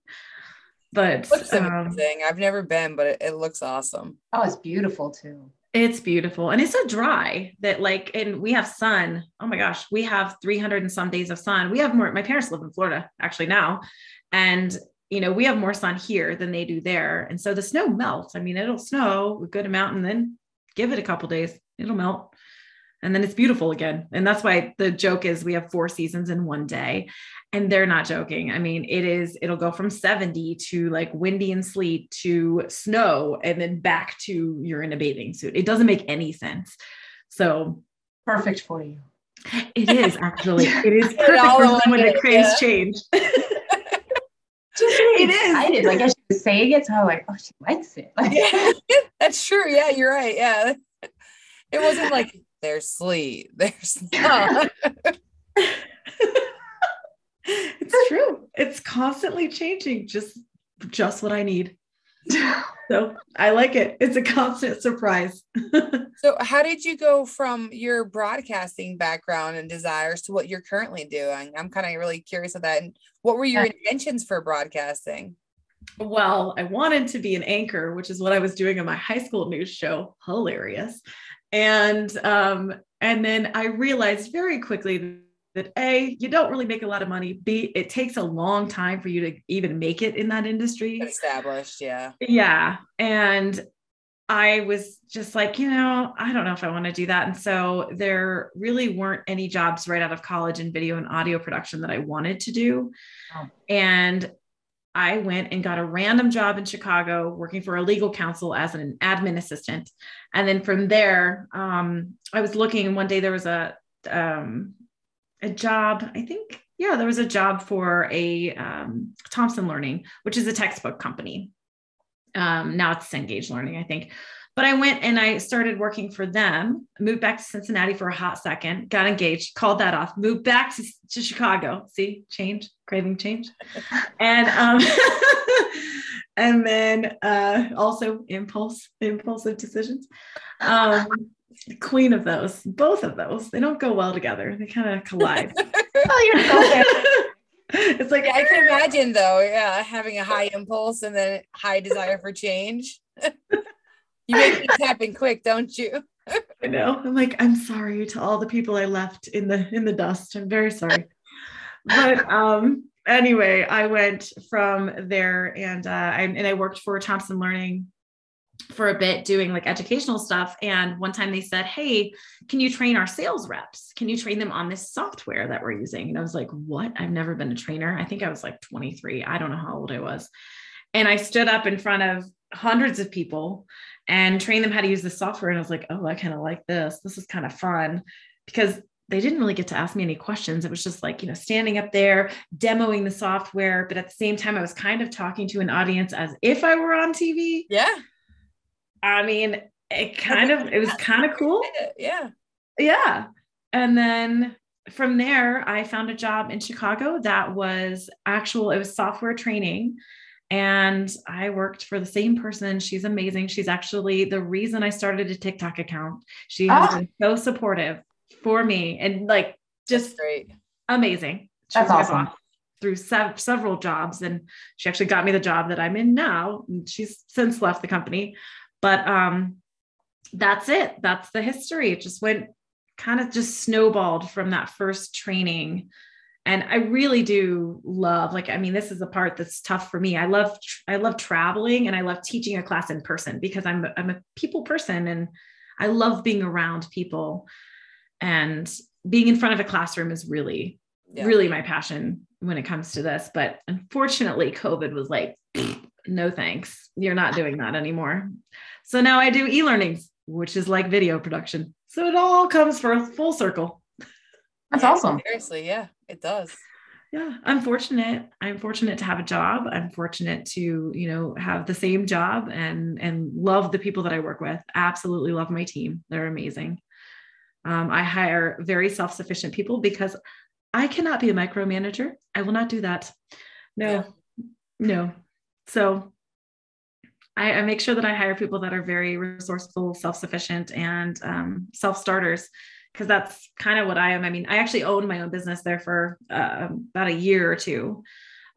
But Looks um, amazing. I've never been, but it, it looks awesome. Oh, it's beautiful too. It's beautiful. And it's so dry that like, and we have sun. Oh my gosh, we have 300 and some days of sun. We have more, my parents live in Florida actually now. And, you know, we have more sun here than they do there. And so the snow melts. I mean, it'll snow a good amount and then give it a couple days, it'll melt. And then it's beautiful again. And that's why the joke is we have four seasons in one day and they're not joking. I mean, it is, it'll go from 70 to like windy and sleet to snow and then back to you're in a bathing suit. It doesn't make any sense. So perfect for you. It is actually, it is perfect for when the craze yeah. change. Just really it excited. is. Like as she was saying it, so I'm like, oh, she likes it. Like, yeah, that's true. Yeah, you're right. Yeah. It wasn't like there's sleet, there's no it's true. It's constantly changing. Just just what I need. so I like it. It's a constant surprise. so how did you go from your broadcasting background and desires to what you're currently doing? I'm kind of really curious of that. And what were your intentions for broadcasting? Well, I wanted to be an anchor, which is what I was doing on my high school news show. Hilarious. And um, and then I realized very quickly that a you don't really make a lot of money. B it takes a long time for you to even make it in that industry. Established yeah. Yeah and i was just like you know i don't know if i want to do that. And so there really weren't any jobs right out of college in video and audio production that i wanted to do. Oh. and i went and got a random job in chicago working for a legal counsel as an admin assistant. And then from there um, i was looking and one day there was a um, a job, I think, yeah, there was a job for a um, Thomson Learning, which is a textbook company. Um, now it's Cengage Learning, I think. But I went and I started working for them, moved back to Cincinnati for a hot second, got engaged, called that off, moved back to, to Chicago. See, change, craving change. and um, and then uh, also impulse, impulsive decisions. Um, queen of those, both of those. They don't go well together. They kind of collide. oh, you're so It's like yeah, I can imagine though, yeah, having a high impulse and then high desire for change. you make things happen quick, don't you? I know. I'm like, I'm sorry to all the people I left in the in the dust. I'm very sorry. but um anyway, I went from there and uh I, and I worked for Thomson Learning for a bit doing like educational stuff. And one time they said, Hey, can you train our sales reps? Can you train them on this software that we're using? And I was like, What? I've never been a trainer. I think I was like 23. I don't know how old I was. And I stood up in front of hundreds of people and trained them how to use the software. And I was like, Oh, I kind of like this. This is kind of fun because they didn't really get to ask me any questions. It was just like, you know, standing up there, demoing the software. But at the same time, I was kind of talking to an audience as if I were on TV. Yeah. I mean, it kind of it was kind of cool. Yeah. Yeah. And then from there, I found a job in Chicago that was actual, it was software training. And I worked for the same person. She's amazing. She's actually the reason I started a TikTok account. She has ah. been so supportive for me and like just amazing. She That's awesome. Through sev- several jobs. And she actually got me the job that I'm in now. And she's since left the company. But um, that's it. That's the history. It just went kind of just snowballed from that first training. And I really do love, like, I mean, this is the part that's tough for me. I love, I love traveling and I love teaching a class in person because I'm, I'm a people person and I love being around people. And being in front of a classroom is really, yeah. really my passion when it comes to this. But unfortunately, COVID was like, no thanks. You're not doing that anymore. So now I do e-learnings, which is like video production. So it all comes for a full circle. That's awesome. Seriously, yeah, it does. Yeah, I'm fortunate. I'm fortunate to have a job. I'm fortunate to, you know, have the same job and and love the people that I work with. Absolutely love my team. They're amazing. Um, I hire very self-sufficient people because I cannot be a micromanager. I will not do that. No, yeah. no. So I, I, make sure that I hire people that are very resourceful, self sufficient, and um, self starters, because that's kind of what I am. I mean, I actually owned my own business there for uh, about a year or two.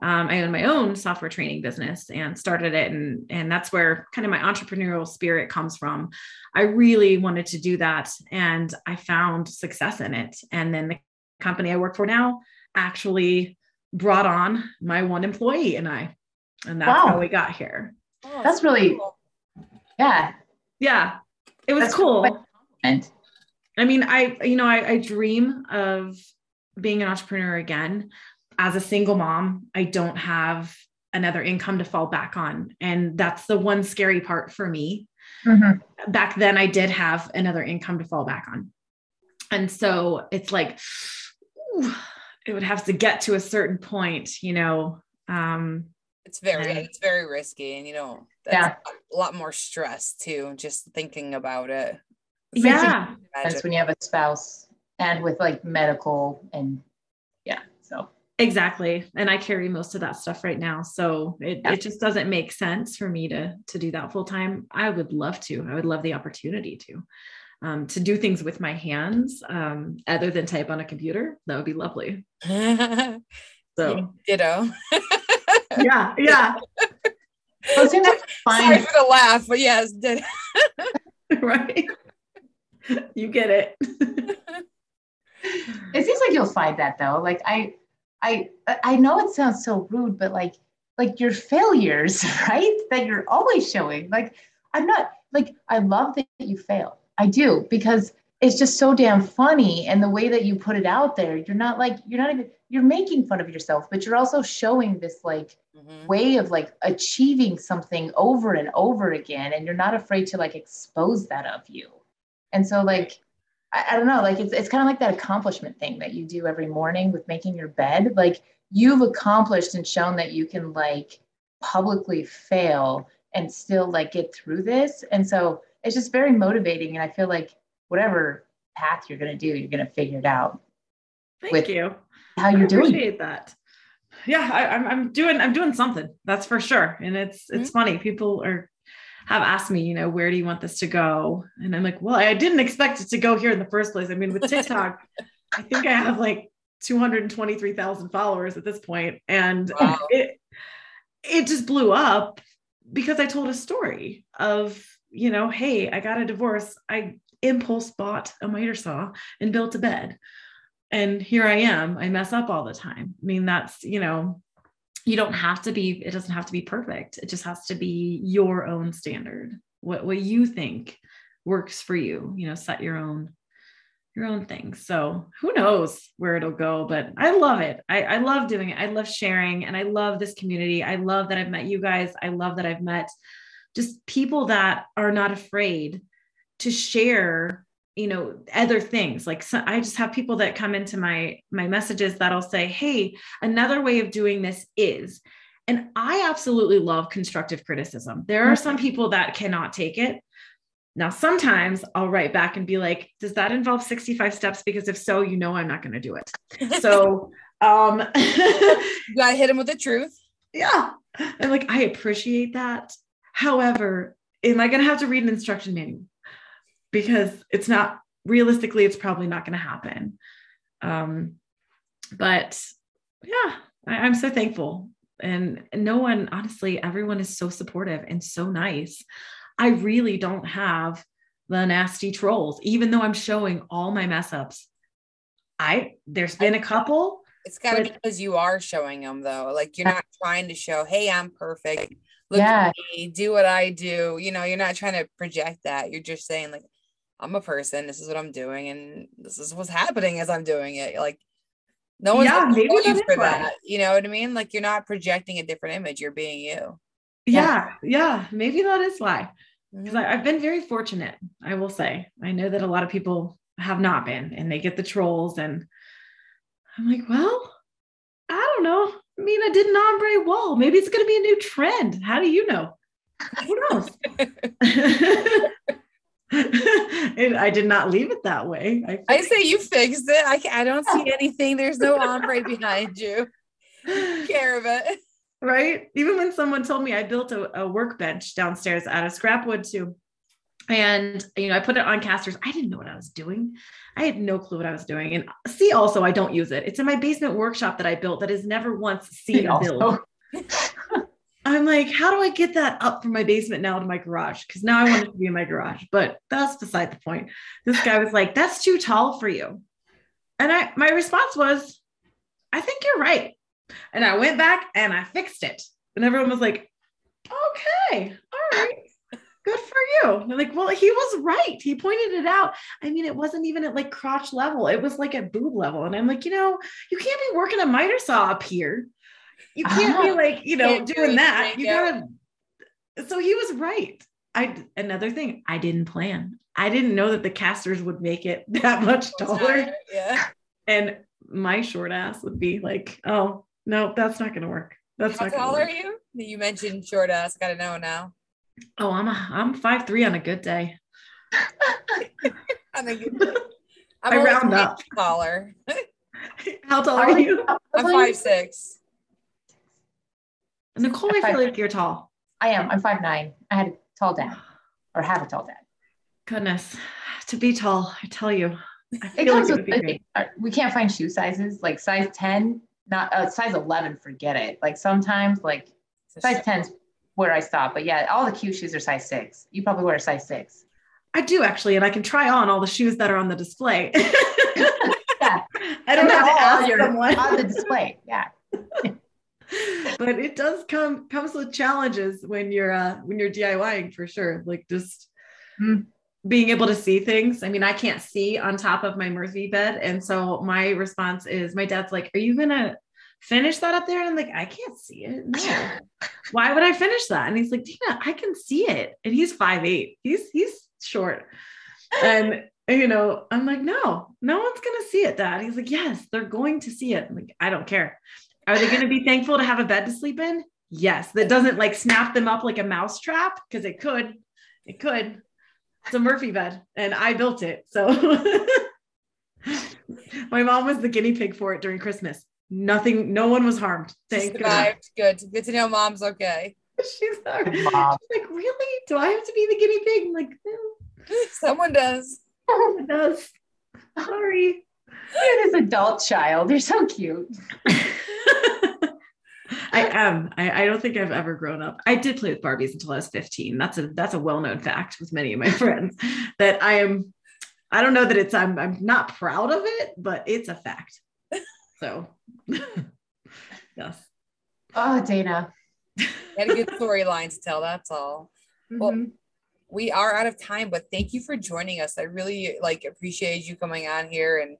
um, I own my own software training business and started it. And, and that's where kind of my entrepreneurial spirit comes from. I really wanted to do that and I found success in it. And then the company I work for now actually brought on my one employee and I. And that's wow. how we got here. Oh, that's really, cool. yeah. Yeah. It was that's cool. And I mean, I, you know, I, I dream of being an entrepreneur again as a single mom, I don't have another income to fall back on. And that's the one scary part for me. Mm-hmm. Back then, I did have another income to fall back on. And so it's like, ooh, it would have to get to a certain point, you know. Um, it's very, and, it's very risky. And, you know, yeah. a lot more stress too, just thinking about it. yeah. That's when you have a spouse and with like medical and yeah. So Exactly. And I carry most of that stuff right now. So it, yeah. it just doesn't make sense for me to to do that full time. I would love to. I would love the opportunity to. Um, to do things with my hands um, other than type on a computer. That would be lovely. so ditto. yeah, yeah. Well, seems like fine. Sorry for the laugh, but yes, ditto. right. You get it. it seems like you'll find that though. Like I I I know it sounds so rude, but like like your failures, right? That you're always showing. Like I'm not like I love that you fail. I do because it's just so damn funny and the way that you put it out there you're not like you're not even you're making fun of yourself but you're also showing this like mm-hmm. way of like achieving something over and over again and you're not afraid to like expose that of you and so like I, I don't know, like it's it's kind of like that accomplishment thing that you do every morning with making your bed. Like you've accomplished and shown that you can like publicly fail and still like get through this. And so it's just very motivating. And I feel like whatever path you're gonna do, you're gonna figure it out. Thank you. How you're I doing. Appreciate that. Yeah, I, am I'm, I'm doing I'm doing something. That's for sure. And it's it's mm-hmm. funny. People are have asked me, you know, where do you want this to go? And I'm like, well, I didn't expect it to go here in the first place. I mean, with TikTok, I think I have like 223,000 followers at this point, and wow. it it just blew up because I told a story of, you know, hey, I got a divorce. I impulse bought a miter saw and built a bed. And here I am. I mess up all the time. I mean, that's, you know, you don't have to be it doesn't have to be perfect it just has to be your own standard what what you think works for you you know set your own your own thing so who knows where it'll go but i love it I, I love doing it i love sharing and i love this community i love that i've met you guys i love that i've met just people that are not afraid to share you know other things. Like so i just have people that come into my my messages that'll say hey another way of doing this is and i absolutely love constructive criticism. There are some people that cannot take it. Now sometimes i'll write back and be like does that involve 65 steps? Because if so you know i'm not going to do it. So um you gotta hit him with the truth. Yeah. And like i appreciate that. However am i going to have to read an instruction manual because it's not realistically, it's probably not going to happen. Um, but yeah, I, am so thankful. And no one, honestly, everyone is so supportive and so nice. I really don't have the nasty trolls, even though I'm showing all my mess ups. I there's been a couple. It's got to be because you are showing them though. Like you're not trying to show, hey, I'm perfect. Look yeah. at me, do what I do. You know, you're not trying to project that. You're just saying like, I'm a person. This is what I'm doing, and this is what's happening as I'm doing it. Like, no one's yeah, maybe you for that. You know what I mean? Like, you're not projecting a different image. You're being you. Yeah, yeah. Maybe that is why. Because mm-hmm. I've been very fortunate. I will say. I know that a lot of people have not been, and they get the trolls, and I'm like, well, I don't know. I mean, I did an ombre wall. Maybe it's going to be a new trend. How do you know? Who knows? I did not leave it that way. I, I say you fixed it. I, I don't see anything. There's no ombre behind you. Care of it. Right. Even when someone told me I built a, a workbench downstairs out of scrap wood too. and you know, I put it on casters. I didn't know what I was doing. I had no clue what I was doing. And see, also, I don't use it. It's in my basement workshop that I built that has never once seen a build. I'm like, how do I get that up from my basement now to my garage? Because now I want it to be in my garage. But that's beside the point. This guy was like, that's too tall for you. And I my response was, I think you're right. And I went back and I fixed it. And everyone was like, okay, all right. Good for you. And like, well, he was right. He pointed it out. I mean, it wasn't even at like crotch level. It was like at boob level. And I'm like, you know, you can't be working a miter saw up here. You can't be like, you know, Can't doing that. make You gotta. So he was right. I another thing I didn't plan. I didn't know that the casters would make it that much taller, Yeah. and my short ass would be like, oh no, that's not gonna work. That's How not tall work. are you? You mentioned short ass. I gotta know now. Oh, I'm a, I'm five three on a good day. I think it- I'm I round up. taller. How tall are you? I'm five six. Nicole, I feel like you're tall. I am. I'm five nine. I had a tall dad, or have a tall dad. Goodness, to be tall, I tell you, I It feel like comes it with would be the- great. uh, we can't find shoe sizes like size 10, not uh, size 11, forget it. Like sometimes like size 10's where I stop. But yeah, all the cute shoes are size six. You probably wear a size six. I do actually, and I can try on all the shoes that are on the display. Yeah. I don't And have they're to ask your- someone. on the display. Yeah. but it does come comes with challenges when you're uh when you're DIYing for sure. Like just Mm. being able to see things. I mean, I can't see on top of my Murphy bed. And so my response is my dad's like, Are you gonna finish that up there? And I'm like, I can't see it. No. Why would I finish that? And he's like, Dina, I can see it. And he's five eight. He's he's short. And you know, I'm like, no, no one's gonna see it, Dad. He's like, yes, they're going to see it. I'm like, I don't care. Are they gonna be thankful to have a bed to sleep in? Yes. That doesn't like snap them up like a mouse trap, because it could. It could. It's a Murphy bed, and I built it. So my mom was the guinea pig for it during Christmas. Nothing, no one was harmed. Thank goodness. Survived. Good. Good to know mom's okay. She's not- Good she's like, really? Do I have to be the guinea pig? I'm like, "No, Someone does. it does. Sorry. You're this adult child. You're so cute. I am. I, I don't think I've ever grown up. I did play with Barbies until I was 15. That's a that's a well-known fact with many of my friends that I am. I don't know that it's I'm I'm not proud of it, but it's a fact. So yes. Oh, Dana. Had a good storyline to tell. That's all. Well, Mhm. we are out of time, but thank you for joining us. I really like appreciate you coming on here and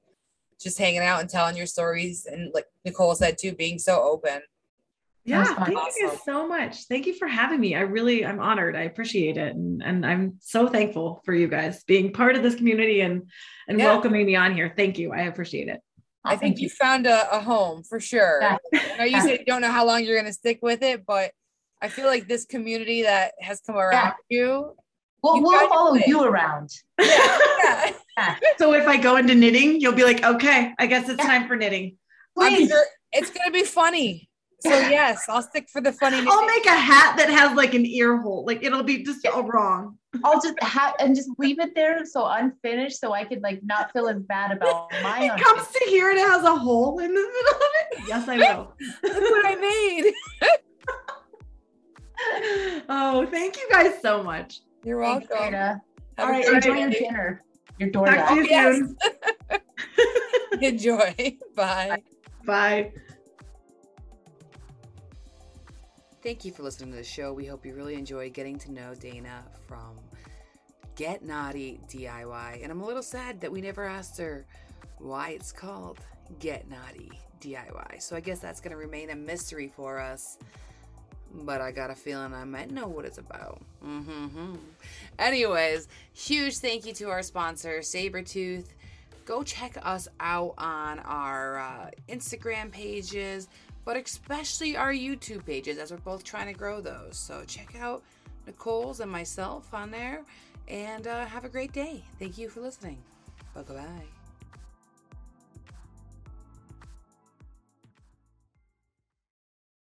just hanging out and telling your stories. And like Nicole said too, being so open. Yeah, thank you awesome. guys so much. Thank you for having me. I really, I'm honored. I appreciate it, and and I'm so thankful for you guys being part of this community and and Yeah. welcoming me on here. Thank you. I appreciate it. I think thank you found a, a home for sure. Yeah. I know you said you don't know how long you're going to stick with it, but I feel like this community that has come around you. We'll, You we'll follow you around. Yeah. So if I go into knitting, you'll be like, okay, I guess it's time for knitting. Please. sure it's going to be funny. So yes, I'll stick for the funny. I'll make a hat that has like an ear hole. Like it'll be just all wrong. I'll just have and just leave it there so unfinished so I could like not feel as bad about my It comes to here and it has a hole in the middle of it. Yes, I will. Look what I made. Oh, thank you guys so much. You're Thanks, welcome. Dana. Have All a right, Enjoy your dinner. Your Talk to DoorDash. you yes. soon. Enjoy. Bye. Bye. Thank you for listening to the show. We hope you really enjoyed getting to know Dana from Get Naughty DIY. And I'm a little sad that we never asked her why it's called Get Naughty DIY. So I guess that's going to remain a mystery for us. But I got a feeling I might know what it's about. Mm-hmm. Anyways, huge thank you to our sponsor, Saburrtooth. Go check us out on our uh, Instagram pages, but especially our YouTube pages as we're both trying to grow those. So check out Nicole's and myself on there and uh, have a great day. Thank you for listening. Bye bye.